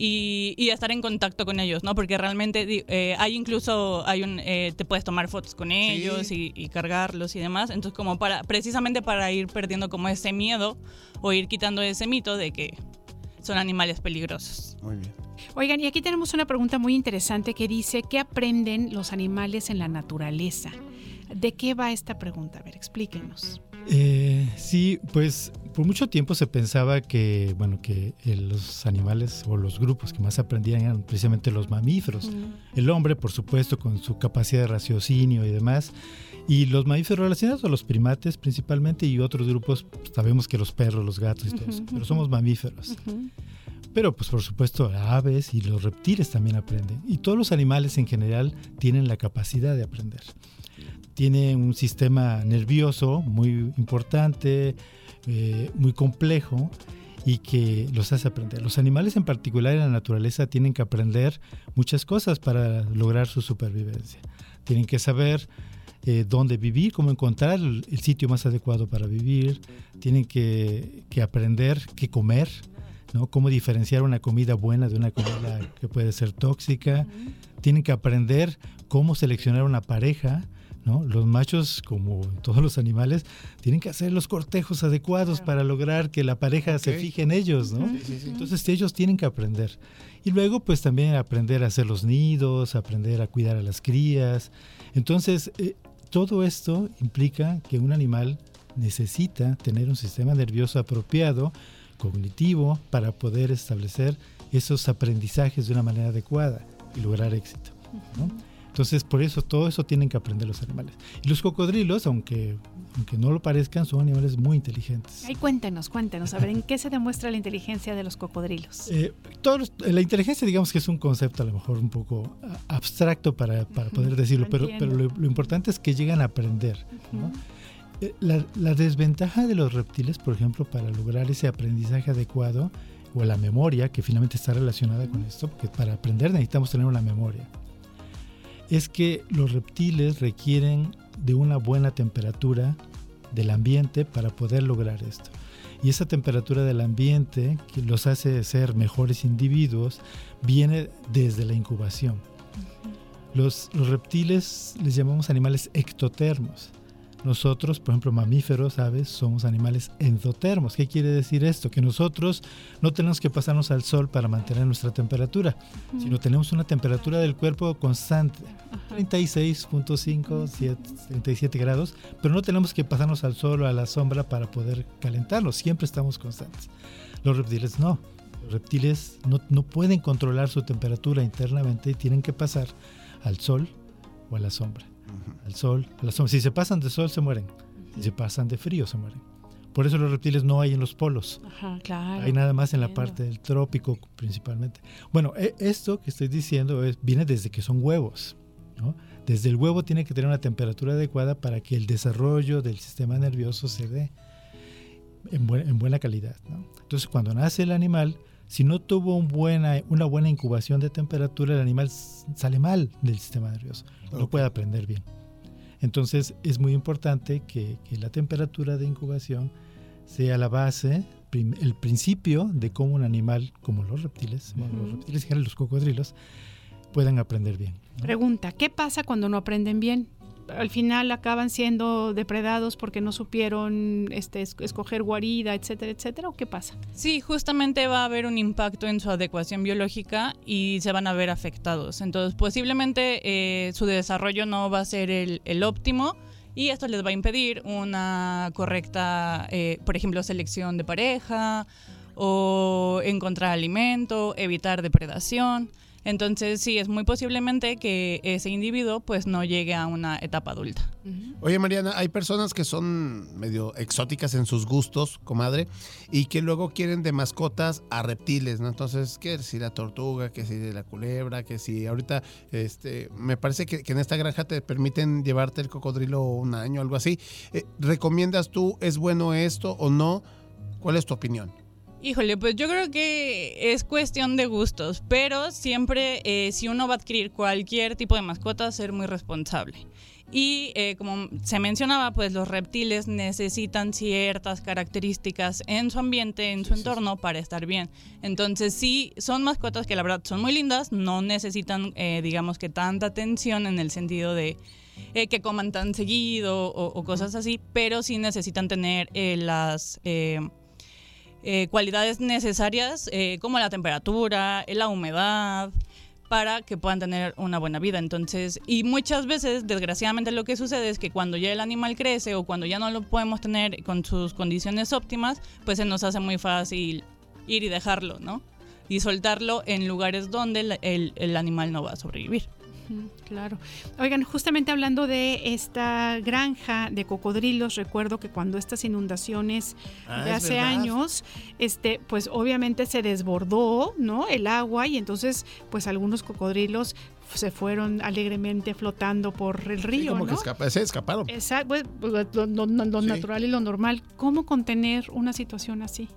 y, y estar en contacto con ellos, ¿no? Porque realmente eh, hay incluso, hay un, eh, te puedes tomar fotos con ellos y, y cargarlos y demás. Entonces, como para, precisamente para ir perdiendo como ese miedo o ir quitando ese mito de que son animales peligrosos. Muy bien. Oigan, y aquí tenemos una pregunta muy interesante que dice, ¿qué aprenden los animales en la naturaleza? ¿De qué va esta pregunta? A ver, explíquenos. Eh, sí, pues por mucho tiempo se pensaba que, bueno, que eh, los animales o los grupos que más aprendían eran precisamente los mamíferos. El hombre, por supuesto, con su capacidad de raciocinio y demás. Y los mamíferos relacionados a los primates principalmente y otros grupos, pues, sabemos que los perros, los gatos y todo eso, pero somos mamíferos. Pero pues por supuesto aves y los reptiles también aprenden. Y todos los animales en general tienen la capacidad de aprender. Tienen un sistema nervioso muy importante, eh, muy complejo y que los hace aprender. Los animales en particular en la naturaleza tienen que aprender muchas cosas para lograr su supervivencia. Tienen que saber eh, dónde vivir, cómo encontrar el, el sitio más adecuado para vivir. Tienen que, que aprender qué comer, ¿no? Cómo diferenciar una comida buena de una comida que puede ser tóxica. Tienen que aprender cómo seleccionar una pareja, ¿no? Los machos, como todos los animales, tienen que hacer los cortejos adecuados para lograr que la pareja se fije en ellos, ¿no? Entonces ellos tienen que aprender. Y luego, pues también aprender a hacer los nidos, aprender a cuidar a las crías. Entonces, eh, todo esto implica que un animal necesita tener un sistema nervioso apropiado, cognitivo, para poder establecer esos aprendizajes de una manera adecuada y lograr éxito. ¿no? Entonces, por eso todo eso tienen que aprender los animales. Y los cocodrilos, aunque, aunque no lo parezcan, son animales muy inteligentes. Ay, cuéntenos, cuéntenos. A ver, ¿en qué se demuestra la inteligencia de los cocodrilos? Eh, todos- la inteligencia, digamos que es un concepto a lo mejor un poco ah, abstracto para, para poder decirlo, pero, pero lo, lo importante es que llegan a aprender. ¿no? Eh, La, la desventaja de los reptiles, por ejemplo, para lograr ese aprendizaje adecuado, o la memoria, que finalmente está relacionada con esto, porque para aprender necesitamos tener una memoria, es que los reptiles requieren de una buena temperatura del ambiente para poder lograr esto. Y esa temperatura del ambiente que los hace ser mejores individuos viene desde la incubación. Los, los reptiles les llamamos animales ectotermos. Nosotros, por ejemplo, mamíferos, aves, somos animales endotermos. ¿Qué quiere decir esto? Que nosotros no tenemos que pasarnos al sol para mantener nuestra temperatura, Ujú. sino tenemos una temperatura del cuerpo constante, 36.5, 7, 37 grados, pero no tenemos que pasarnos al sol o a la sombra para poder calentarnos, siempre estamos constantes. Los reptiles no. Los reptiles no, no pueden controlar su temperatura internamente y tienen que pasar al sol o a la sombra. Al sol, a la sombra. Si se pasan de sol, se mueren. Si se pasan de frío, se mueren. Por eso los reptiles no hay en los polos. Ajá, claro. Hay nada más en la parte del trópico principalmente. Bueno, e- esto que estoy diciendo es- viene desde que son huevos. ¿no? Desde el huevo tiene que tener una temperatura adecuada para que el desarrollo del sistema nervioso se dé en buena calidad. ¿no? Entonces, cuando nace el animal, si no tuvo un buena, una buena incubación de temperatura, el animal sale mal del sistema nervioso. No Ok. puede aprender bien. Entonces, es muy importante que, que la temperatura de incubación sea la base, prim- el principio de cómo un animal, como los reptiles, los general, los cocodrilos, puedan aprender bien. Pregunta, ¿qué pasa cuando no aprenden bien? Al final acaban siendo depredados porque no supieron este, es- escoger guarida, etcétera, etcétera, ¿o qué pasa? Sí, justamente va a haber un impacto en su adecuación biológica y se van a ver afectados. Entonces, posiblemente eh, su desarrollo no va a ser el, el óptimo y esto les va a impedir una correcta, eh, por ejemplo, selección de pareja o encontrar alimento, evitar depredación. Entonces, sí, es muy posiblemente que ese individuo pues no llegue a una etapa adulta. Oye, Mariana, hay personas que son medio exóticas en sus gustos, comadre, y que luego quieren de mascotas a reptiles, ¿no? Entonces, que si la tortuga, que si la culebra, que si ahorita, este, me parece que, que en esta granja te permiten llevarte el cocodrilo un año, algo así. Eh, ¿Recomiendas tú, es bueno esto o no? ¿Cuál es tu opinión? Híjole, pues yo creo que es cuestión de gustos, pero siempre eh, si uno va a adquirir cualquier tipo de mascota, ser muy responsable. Y eh, como se mencionaba, pues los reptiles necesitan ciertas características en su ambiente, en su entorno, para estar bien. Entonces, sí, son mascotas que la verdad son muy lindas, no necesitan, eh, digamos que tanta atención en el sentido de eh, que coman tan seguido o, o cosas así, pero sí necesitan tener eh, las... eh, cualidades necesarias eh, como la temperatura, la humedad, para que puedan tener una buena vida. Entonces, y muchas veces, desgraciadamente, lo que sucede es que cuando ya el animal crece o cuando ya no lo podemos tener con sus condiciones óptimas, pues se nos hace muy fácil ir y dejarlo, ¿no? Y soltarlo en lugares donde el animal no va a sobrevivir. Claro. Oigan, justamente hablando de esta granja de cocodrilos, recuerdo que cuando estas inundaciones Ah, de hace años, este, pues obviamente se desbordó, ¿no? El agua y entonces, pues algunos cocodrilos se fueron alegremente flotando por el río, como que ¿no? escapa- se escaparon. Exacto, pues, pues, lo, lo- lo Sí. natural y lo normal. ¿Cómo contener una situación así?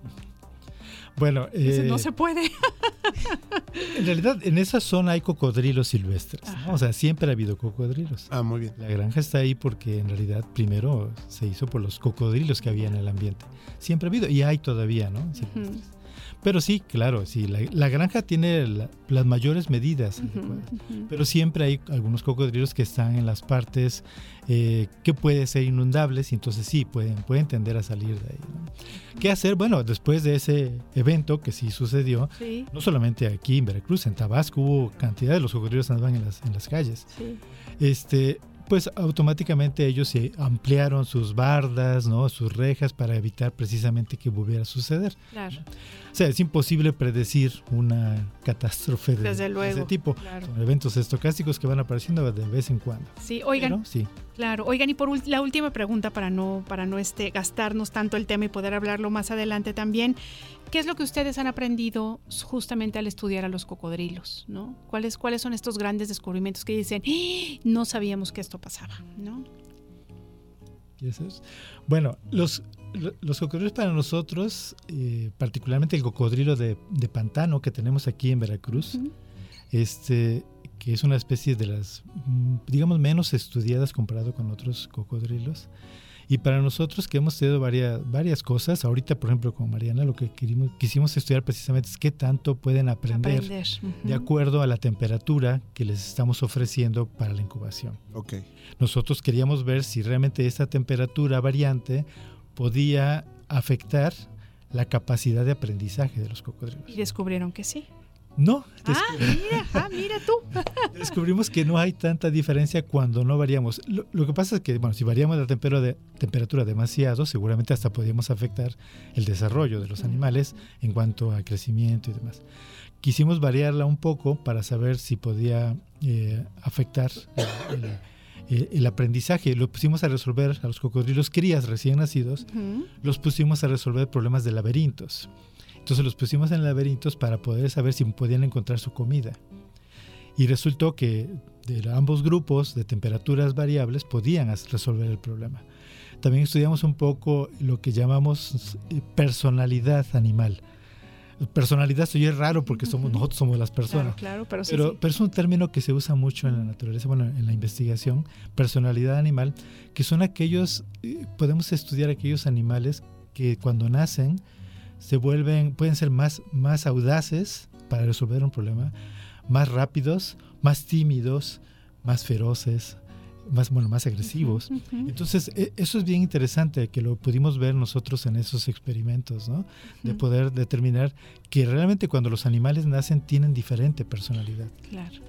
Bueno, Dice, eh, no se puede. *laughs* en realidad en esa zona hay cocodrilos silvestres. ¿no? O sea, siempre ha habido cocodrilos. Ah, muy bien. La granja está ahí porque en realidad primero se hizo por los cocodrilos que había en el ambiente. Siempre ha habido y hay todavía, ¿no? Silvestres. Pero sí, claro, sí, la, la granja tiene la- las mayores medidas, adecuadas. pero siempre hay algunos cocodrilos que están en las partes eh, que pueden ser inundables y entonces sí, pueden, pueden tender a salir de ahí. ¿no? ¿Qué hacer? Bueno, después de ese evento que sí sucedió, Sí. no solamente aquí en Veracruz, en Tabasco hubo cantidad de los cocodrilos andaban en las, en las calles. Sí. Este, pues automáticamente ellos se ampliaron sus bardas, ¿no? sus rejas para evitar precisamente que volviera a suceder. Claro. O sea, es imposible predecir una catástrofe de, Desde de ese tipo. claro. Son eventos estocásticos que van apareciendo de vez en cuando. Sí, oigan. Pero, sí. Claro, oigan, y por la última pregunta para no, para no este, gastarnos tanto el tema y poder hablarlo más adelante también. ¿Qué es lo que ustedes han aprendido justamente al estudiar a los cocodrilos? ¿no? ¿Cuáles, ¿Cuáles son estos grandes descubrimientos que dicen, "¡Ah! no sabíamos que esto pasaba? ¿no? Bueno, los, lo- los cocodrilos para nosotros, eh, particularmente el cocodrilo de, de pantano que tenemos aquí en Veracruz, este, que es una especie de las, mm, digamos, menos estudiadas comparado con otros cocodrilos. Y para nosotros que hemos estudiado varias, varias cosas, ahorita por ejemplo con Mariana lo que querimos- quisimos estudiar precisamente es qué tanto pueden aprender, de acuerdo a la temperatura que les estamos ofreciendo para la incubación. Ok. Nosotros queríamos ver si realmente esta temperatura variante podía afectar la capacidad de aprendizaje de los cocodrilos. Y descubrieron que sí. No, Ah, mira, ah, mira tú. *laughs* descubrimos que no hay tanta diferencia cuando no variamos. Lo, lo que pasa es que, bueno, si variamos la temperatura, de- temperatura demasiado, seguramente hasta podríamos afectar el desarrollo de los animales en cuanto a crecimiento y demás. Quisimos variarla un poco para saber si podía eh, afectar el, el- aprendizaje. Lo pusimos a resolver a los cocodrilos crías recién nacidos, los pusimos a resolver problemas de laberintos. Entonces los pusimos en laberintos para poder saber si podían encontrar su comida. Y resultó que de ambos grupos de temperaturas variables podían resolver el problema. También estudiamos un poco lo que llamamos eh, personalidad animal. Personalidad se oye raro porque somos, nosotros somos las personas. Claro, claro, pero sí, Pero, sí. pero es un término que se usa mucho en la naturaleza, bueno, en la investigación, personalidad animal, que son aquellos, eh, podemos estudiar aquellos animales que cuando nacen se vuelven, pueden ser más, más audaces para resolver un problema, más rápidos, más tímidos, más feroces, más, bueno, más agresivos. Entonces, e- eso es bien interesante que lo pudimos ver nosotros en esos experimentos, ¿no? De poder determinar que realmente cuando los animales nacen tienen diferente personalidad. Claro.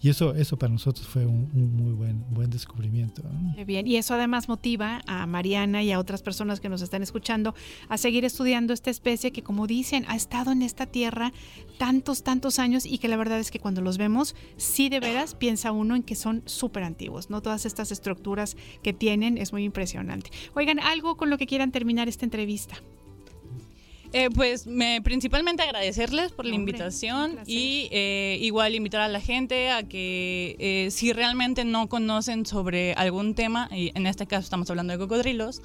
Y eso, eso para nosotros fue un, muy buen, buen descubrimiento. Qué bien. Y eso además motiva a Mariana y a otras personas que nos están escuchando a seguir estudiando esta especie que, como dicen, ha estado en esta tierra tantos, tantos años y que la verdad es que cuando los vemos, sí de veras piensa uno en que son súper antiguos, ¿no? Todas estas estructuras que tienen es muy impresionante. Oigan, algo con lo que quieran terminar esta entrevista. Eh, pues me, principalmente agradecerles por la Hombre, invitación y eh, igual invitar a la gente a que eh, si realmente no conocen sobre algún tema, y en este caso estamos hablando de cocodrilos,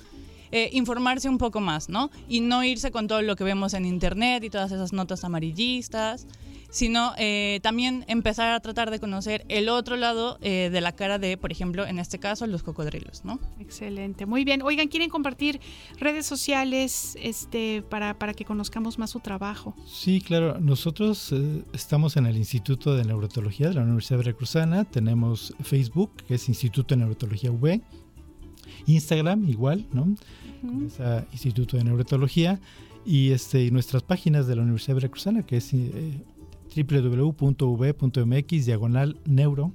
eh, informarse un poco más, ¿no? Y no irse con todo lo que vemos en internet y todas esas notas amarillistas, sino eh, también empezar a tratar de conocer el otro lado eh, de la cara de, por ejemplo, en este caso, los cocodrilos, ¿no? Excelente, muy bien. Oigan, ¿quieren compartir redes sociales este, para, para que conozcamos más su trabajo? Sí, claro. Nosotros eh, estamos en el Instituto de Neurotología de la Universidad Veracruzana. Tenemos Facebook, que es Instituto de Neurotología V. Instagram, igual, ¿no? Instituto de Neurotología. Y, este, y nuestras páginas de la Universidad Veracruzana, que es eh, www.v.mx, diagonal neuro,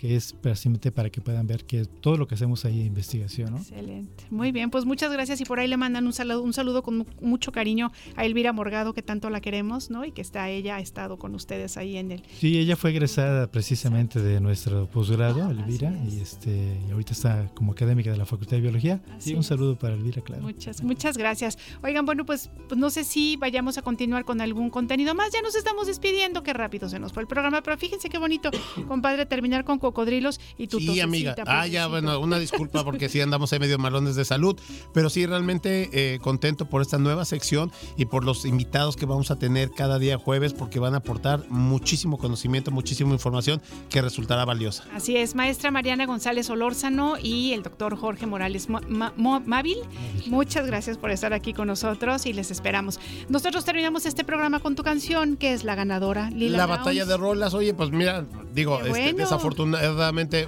que es precisamente para que puedan ver que todo lo que hacemos ahí de investigación, ¿no? Excelente. Muy bien, pues muchas gracias y por ahí le mandan un saludo, un saludo con mu- mucho cariño a Elvira Morgado, que tanto la queremos, ¿no? Y que está ella, ha estado con ustedes ahí en el... Sí, ella fue egresada precisamente de nuestro posgrado, Elvira, y este y ahorita está como académica de la Facultad de Biología. Así Sí, un saludo para Elvira, claro. Muchas, muchas gracias. Oigan, bueno, pues, pues no sé si vayamos a continuar con algún contenido más. Ya nos estamos despidiendo, qué rápido se nos fue el programa, pero fíjense qué bonito, compadre, terminar con cocodrilos y tu Sí, amiga. Ah, ya, bueno, una disculpa porque sí andamos ahí medio malones de salud, pero sí realmente eh, contento por esta nueva sección y por los invitados que vamos a tener cada día jueves porque van a aportar muchísimo conocimiento, muchísima información que resultará valiosa. Así es, maestra Mariana González Olórzano y el doctor Jorge Morales Mávil. Muchas gracias por estar aquí con nosotros y les esperamos. Nosotros terminamos este programa con tu canción, que es la ganadora, Lila la batalla de rolas, oye, pues mira, digo, este, bueno.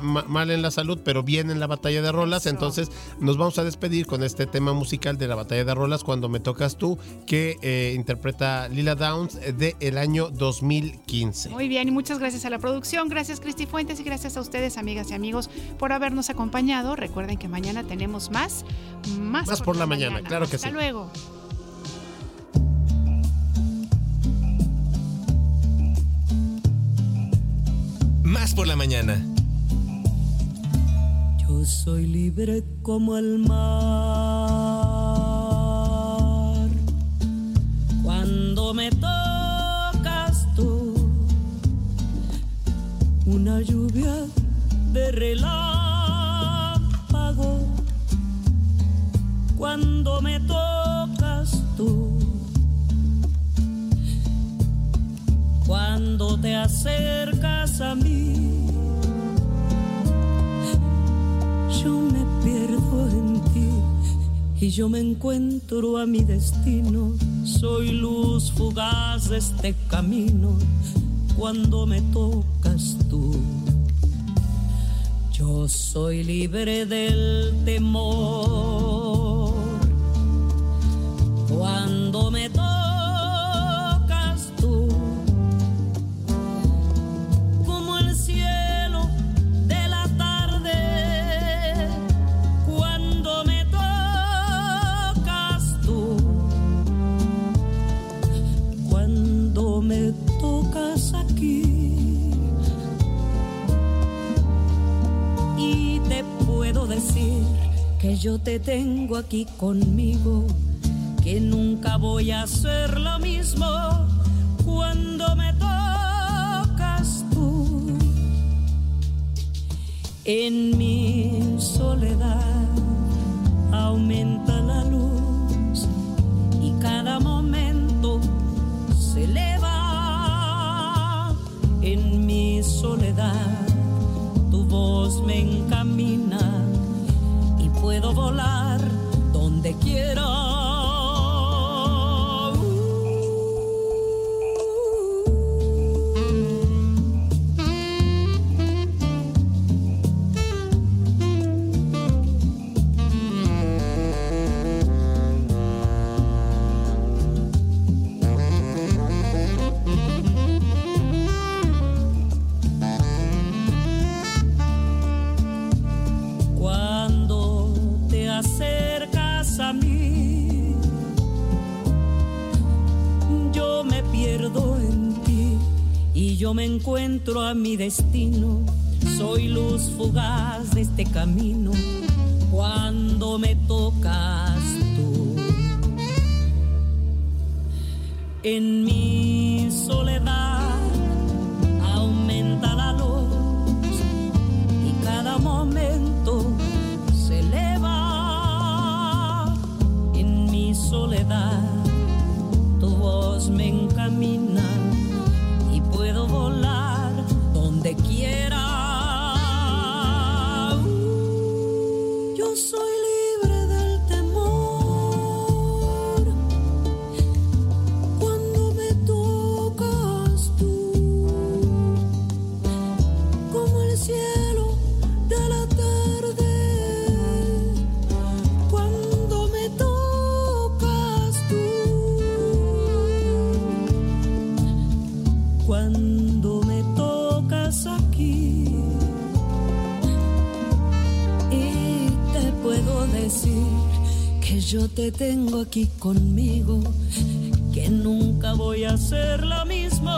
Ma- mal en la salud, pero bien en la batalla de rolas. Entonces nos vamos a despedir con este tema musical de la batalla de rolas cuando me tocas tú, que eh, interpreta Lila Downs eh, de el año 2015. Muy bien, y muchas gracias a la producción, gracias Cristi Fuentes y gracias a ustedes, amigas y amigos, por habernos acompañado. Recuerden que mañana tenemos más, más, Más por la mañana, claro que Hasta sí. luego. Más por la mañana. Yo soy libre como el mar. Cuando me tocas tú, una lluvia de relámpago. Cuando me tocas tú acercas a mí, yo me pierdo en ti y yo me encuentro a mi destino. Soy luz fugaz de este camino cuando me tocas tú. Yo soy libre del temor cuando me tocas decir que yo te tengo aquí conmigo, que nunca voy a hacer lo mismo cuando me tocas tú. En mi soledad aumenta la luz y cada momento se eleva en mi soledad tu voz me encamina puedo volar donde quiera. Me encuentro a mi destino. Soy luz fugaz de este camino cuando me tocas tú. En mi soledad aumenta la luz y cada momento se eleva en mi soledad. Tu voz me yo te tengo aquí conmigo, que nunca voy a hacer lo mismo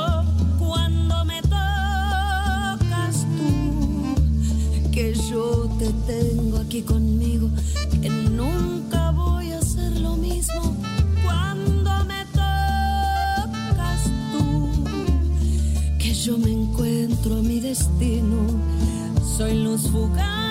cuando me tocas tú, que yo te tengo aquí conmigo, que nunca voy a hacer lo mismo cuando me tocas tú, que yo me encuentro mi destino, soy luz fugaz